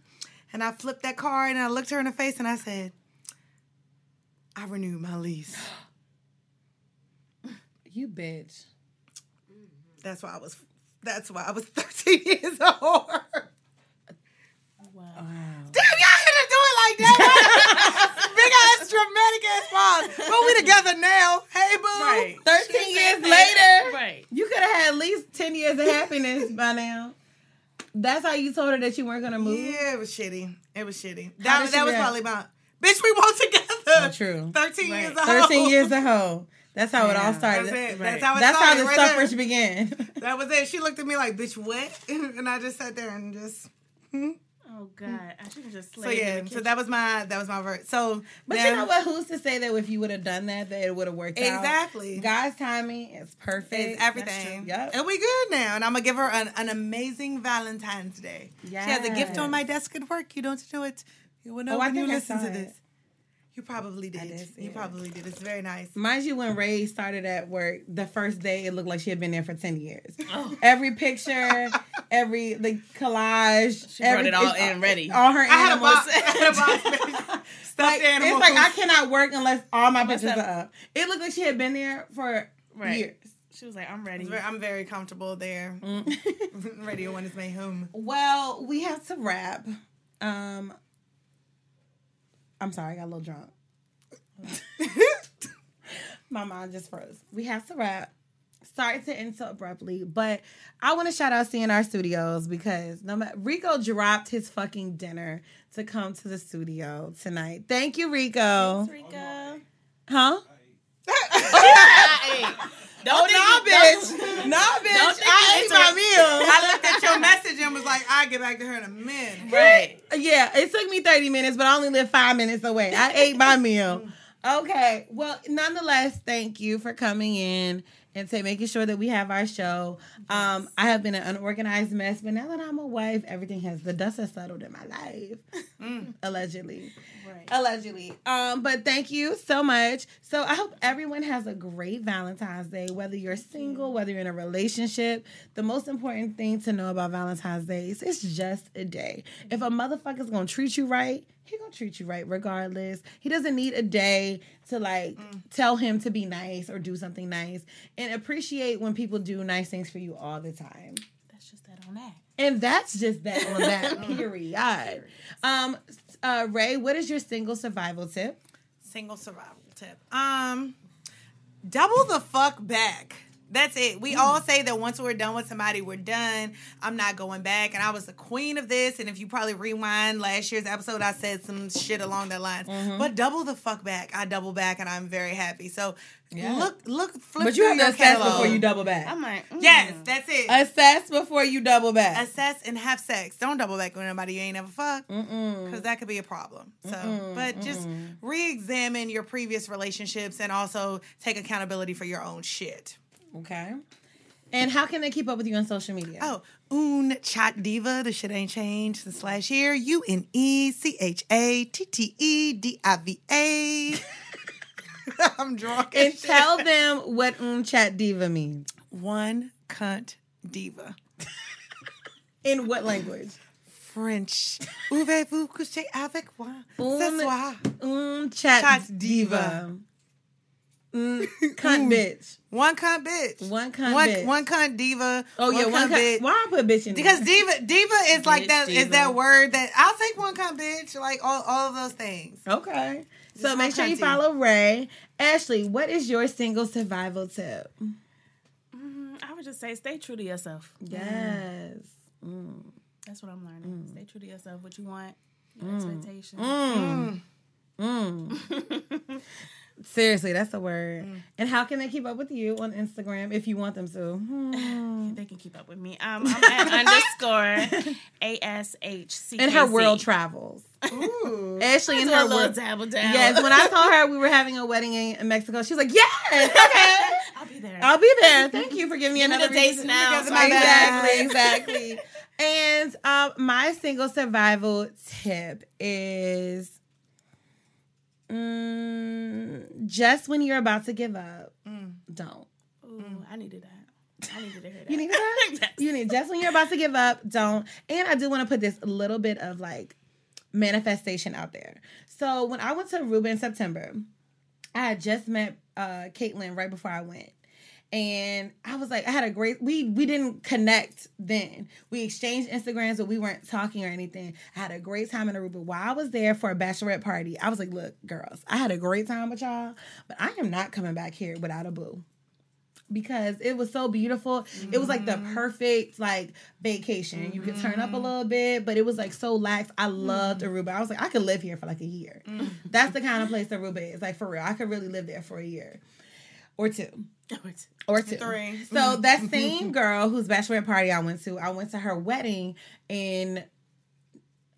And I flipped that card and I looked her in the face and I said, I renewed my lease. You bitch. That's why I was. That's why I was 13 years old. Wow. Damn, y'all had to do it like that. Big ass dramatic ass pause. But we together now. Hey, boo. Right. 13 years later, Right. you could have had at least 10 years of happiness by now. That's how you told her that you weren't going to move? Yeah, it was shitty. It was shitty. How That, did she that was react? probably about. Bitch, we won't together. Oh, true. 13 Right. years old. 13 years of hoe. That's how it all started. That's it. Right. That's how it That's how the right there. suffrage began. That was it. She looked at me like, bitch, what? And I just sat there and just. Hmm? Oh God, I should have just. So slayed in yeah, the so that was my that was my verse. So But now- you know what? Who's to say that if you would have done that, that it would have worked out? Exactly. God's timing is perfect. It's everything. Yep. And we good now. And I'm gonna give her an, an amazing Valentine's Day. Yeah. She has a gift on my desk at work. You don't know it. You will know Oh, I when you listen saw to it. This. You probably did. did you it. probably did. It's very nice. Mind you, when Ray started at work, the first day it looked like she had been there for ten years. Every picture, every the collage, She brought every, it all in ready. All her I had a animals. box. I had a box. Stuffed like, animals. it's like I cannot work unless all my pictures up? are up. It looked like she had been there for Right. years. She was like, "I'm ready." Very- I'm very comfortable there. Mm. Radio One is my home. Well, we have to wrap. Um, I'm sorry, I got a little drunk. My mind just froze. We have to wrap. Sorry to end so abruptly, but I want to shout out CNR Studios because no matter Rico dropped his fucking dinner to come to the studio tonight. Thank you, Rico. Rico. Huh? Hey, don't Oh, think nah, you- bitch. Nah, bitch. Don't I ate my into meal. I looked at your message and was like, I'll get back to her in a minute. Right. Yeah, it took me 30 minutes, but I only live five minutes away. I ate my meal. Okay. Well, nonetheless, thank you for coming in and to making sure that we have our show. Um, I have been an unorganized mess, but now that I'm a wife, everything has the dust has settled in my life. Allegedly. Right. Allegedly. Um, but thank you so much. So I hope everyone has a great Valentine's Day, whether you're single, whether you're in a relationship. The most important thing to know about Valentine's Day is it's just a day. If a motherfucker's gonna treat you right, he gonna treat you right regardless. He doesn't need a day to like tell him to be nice or do something nice. And appreciate when people do nice things for you all the time. That's just that on that. And that's just that on that period. Um, uh, Ray, what is your single survival tip? Single survival tip. Um, double the fuck back. That's it. We all say that once we're done with somebody, we're done. I'm not going back. And I was the queen of this. And if you probably rewind last year's episode, I said some shit along that lines. But double the fuck back. I double back, and I'm very happy. So Yeah. look, look, flip But you have to your assess catalog. before you double back. I'm like, mm. Yes, that's it. Assess before you double back. Assess and have sex. Don't double back with anybody you ain't ever fucked. Because that could be a problem. So, Mm-mm, but just mm-mm. re-examine your previous relationships and also take accountability for your own shit. Okay. And how can they keep up with you on social media? Oh, un chat diva. The shit ain't changed since last year. U N E C H A T T E D I V A. I'm drunk. and tell them what Un chat diva means. one cunt diva. In what language? French. Pouvez-vous coucher avec moi Un- Um chat, Chat diva. diva. Mm, cunt bitch. One cunt bitch. One cunt one, bitch. One cunt diva. Oh yeah, one cunt. Why I put bitch in there? Because diva, diva is like Bitch, that. Is diva. that word that I'll take one cunt bitch. Like all, all of those things. Okay. So make sure you cunty. follow Ray. Ashley, what is your single survival tip? Mm, I would just say stay true to yourself. Yes. Mm. That's what I'm learning. Stay true to yourself. What you want, your Mm. expectations. Mm. Mm. Seriously, that's a word. And how can they keep up with you on Instagram if you want them to? Hmm. They can keep up with me. Um, I'm at underscore a s h c. And her world travels. Ooh. Ashley in Do a her little world. dabble dabble. Yes, when I saw her we were having a wedding in, Mexico, she was like, "Yes, okay, I'll be there. I'll be there. Thank you for giving me Give another reason. now, so my I can- exactly, exactly. and um, my single survival tip is mm, just when you're about to give up, don't. Ooh, I needed that. I needed to hear that. You need that? Yes. You need just when you're about to give up, don't. And I do want to put this little bit of like manifestation out there. So when I went to Aruba in September, I had just met uh Caitlin right before I went. And I was like, I had a great we we didn't connect then. We exchanged Instagrams, but we weren't talking or anything. I had a great time in Aruba. While I was there for a bachelorette party, I was like, look, girls, I had a great time with y'all, but I am not coming back here without a boo because it was so beautiful. It was like the mm-hmm. perfect like vacation. You could turn up a mm-hmm. little bit, but it was like so lax. I loved mm. Aruba. I was like, I could live here for like a year. Mm. That's the kind of place Aruba is. Like for real, I could really live there for a year or two. Or two. Three. So mm-hmm. that mm-hmm. same girl whose bachelorette party I went to, I went to her wedding in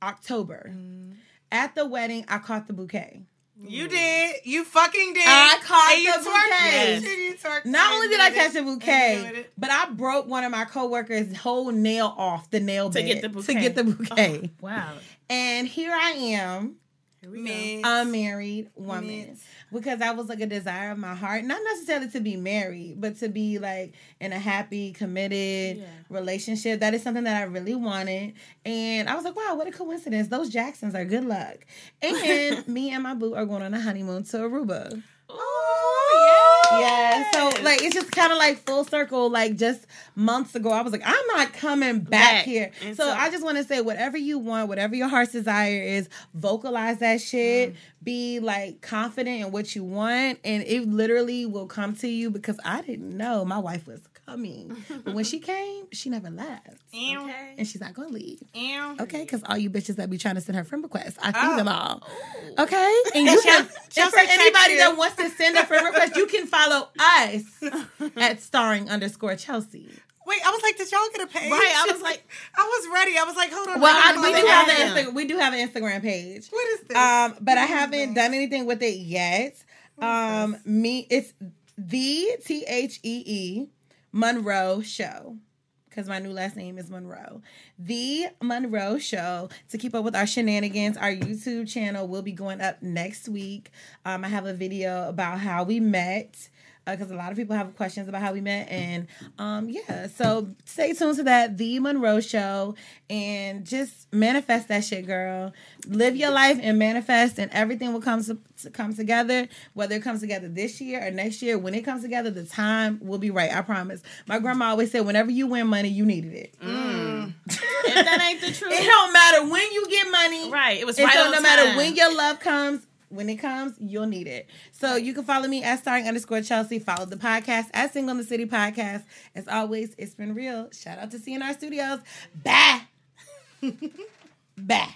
October. Mm-hmm. At the wedding, I caught the bouquet. You did. You fucking did. I caught And the bouquet. it. Not only did I catch the bouquet, but I broke one of my coworkers' whole nail off the nail To bed get the To bouquet. get the bouquet. Oh, wow. And here I am, Miss. a married woman. Miss. Because that was like a desire of my heart. Not necessarily to be married, but to be like in a happy, committed Yeah. relationship. That is something that I really wanted. And I was like, wow, what a coincidence. Those Jacksons are good luck. And me and my boo are going on a honeymoon to Aruba. Yeah, so like it's just kind of like full circle. Like just months ago, I was like, I'm not coming back, Back. here. And So, so- I just want to say, whatever you want, whatever your heart's desire is, vocalize that shit. Mm. Be like confident in what you want, and it literally will come to you. Because I didn't know my wife was coming, but when she came, she never left, Okay. and she's not gonna leave. Ew. Okay, because all you bitches that be trying to send her friend requests, I see Oh. them all. Okay, and you can. and for anybody that wants to send a friend request, you can follow us at starring underscore Chelsea. Wait, I was like, did y'all get a page? Right, I was like- I was ready. I was like, hold on. Well, I we do have an Insta- we do have an Instagram page. What is this? Um, but I haven't done anything with it yet. Um, me, it's the T H E E Monroe Show because my new last name is Monroe. The Monroe Show. To keep up with our shenanigans, our YouTube channel will be going up next week. Um, I have a video about how we met. Because a lot of people have questions about how we met, and um, yeah, so stay tuned to that, the Monroe Show, and just manifest that shit, girl. Live your life and manifest, and everything will come to, to come together. Whether it comes together this year or next year, when it comes together, the time will be right. I promise. My grandma always said, whenever you win money, you needed it. If that ain't the truth. It don't matter when you get money. Right. It was right so on no matter when your love comes, when it comes, you'll need it. So you can follow me at starring underscore Chelsea. Follow the podcast at Single in the City Podcast. As always, it's been real. Shout out to CNR Studios. Bye. Bye.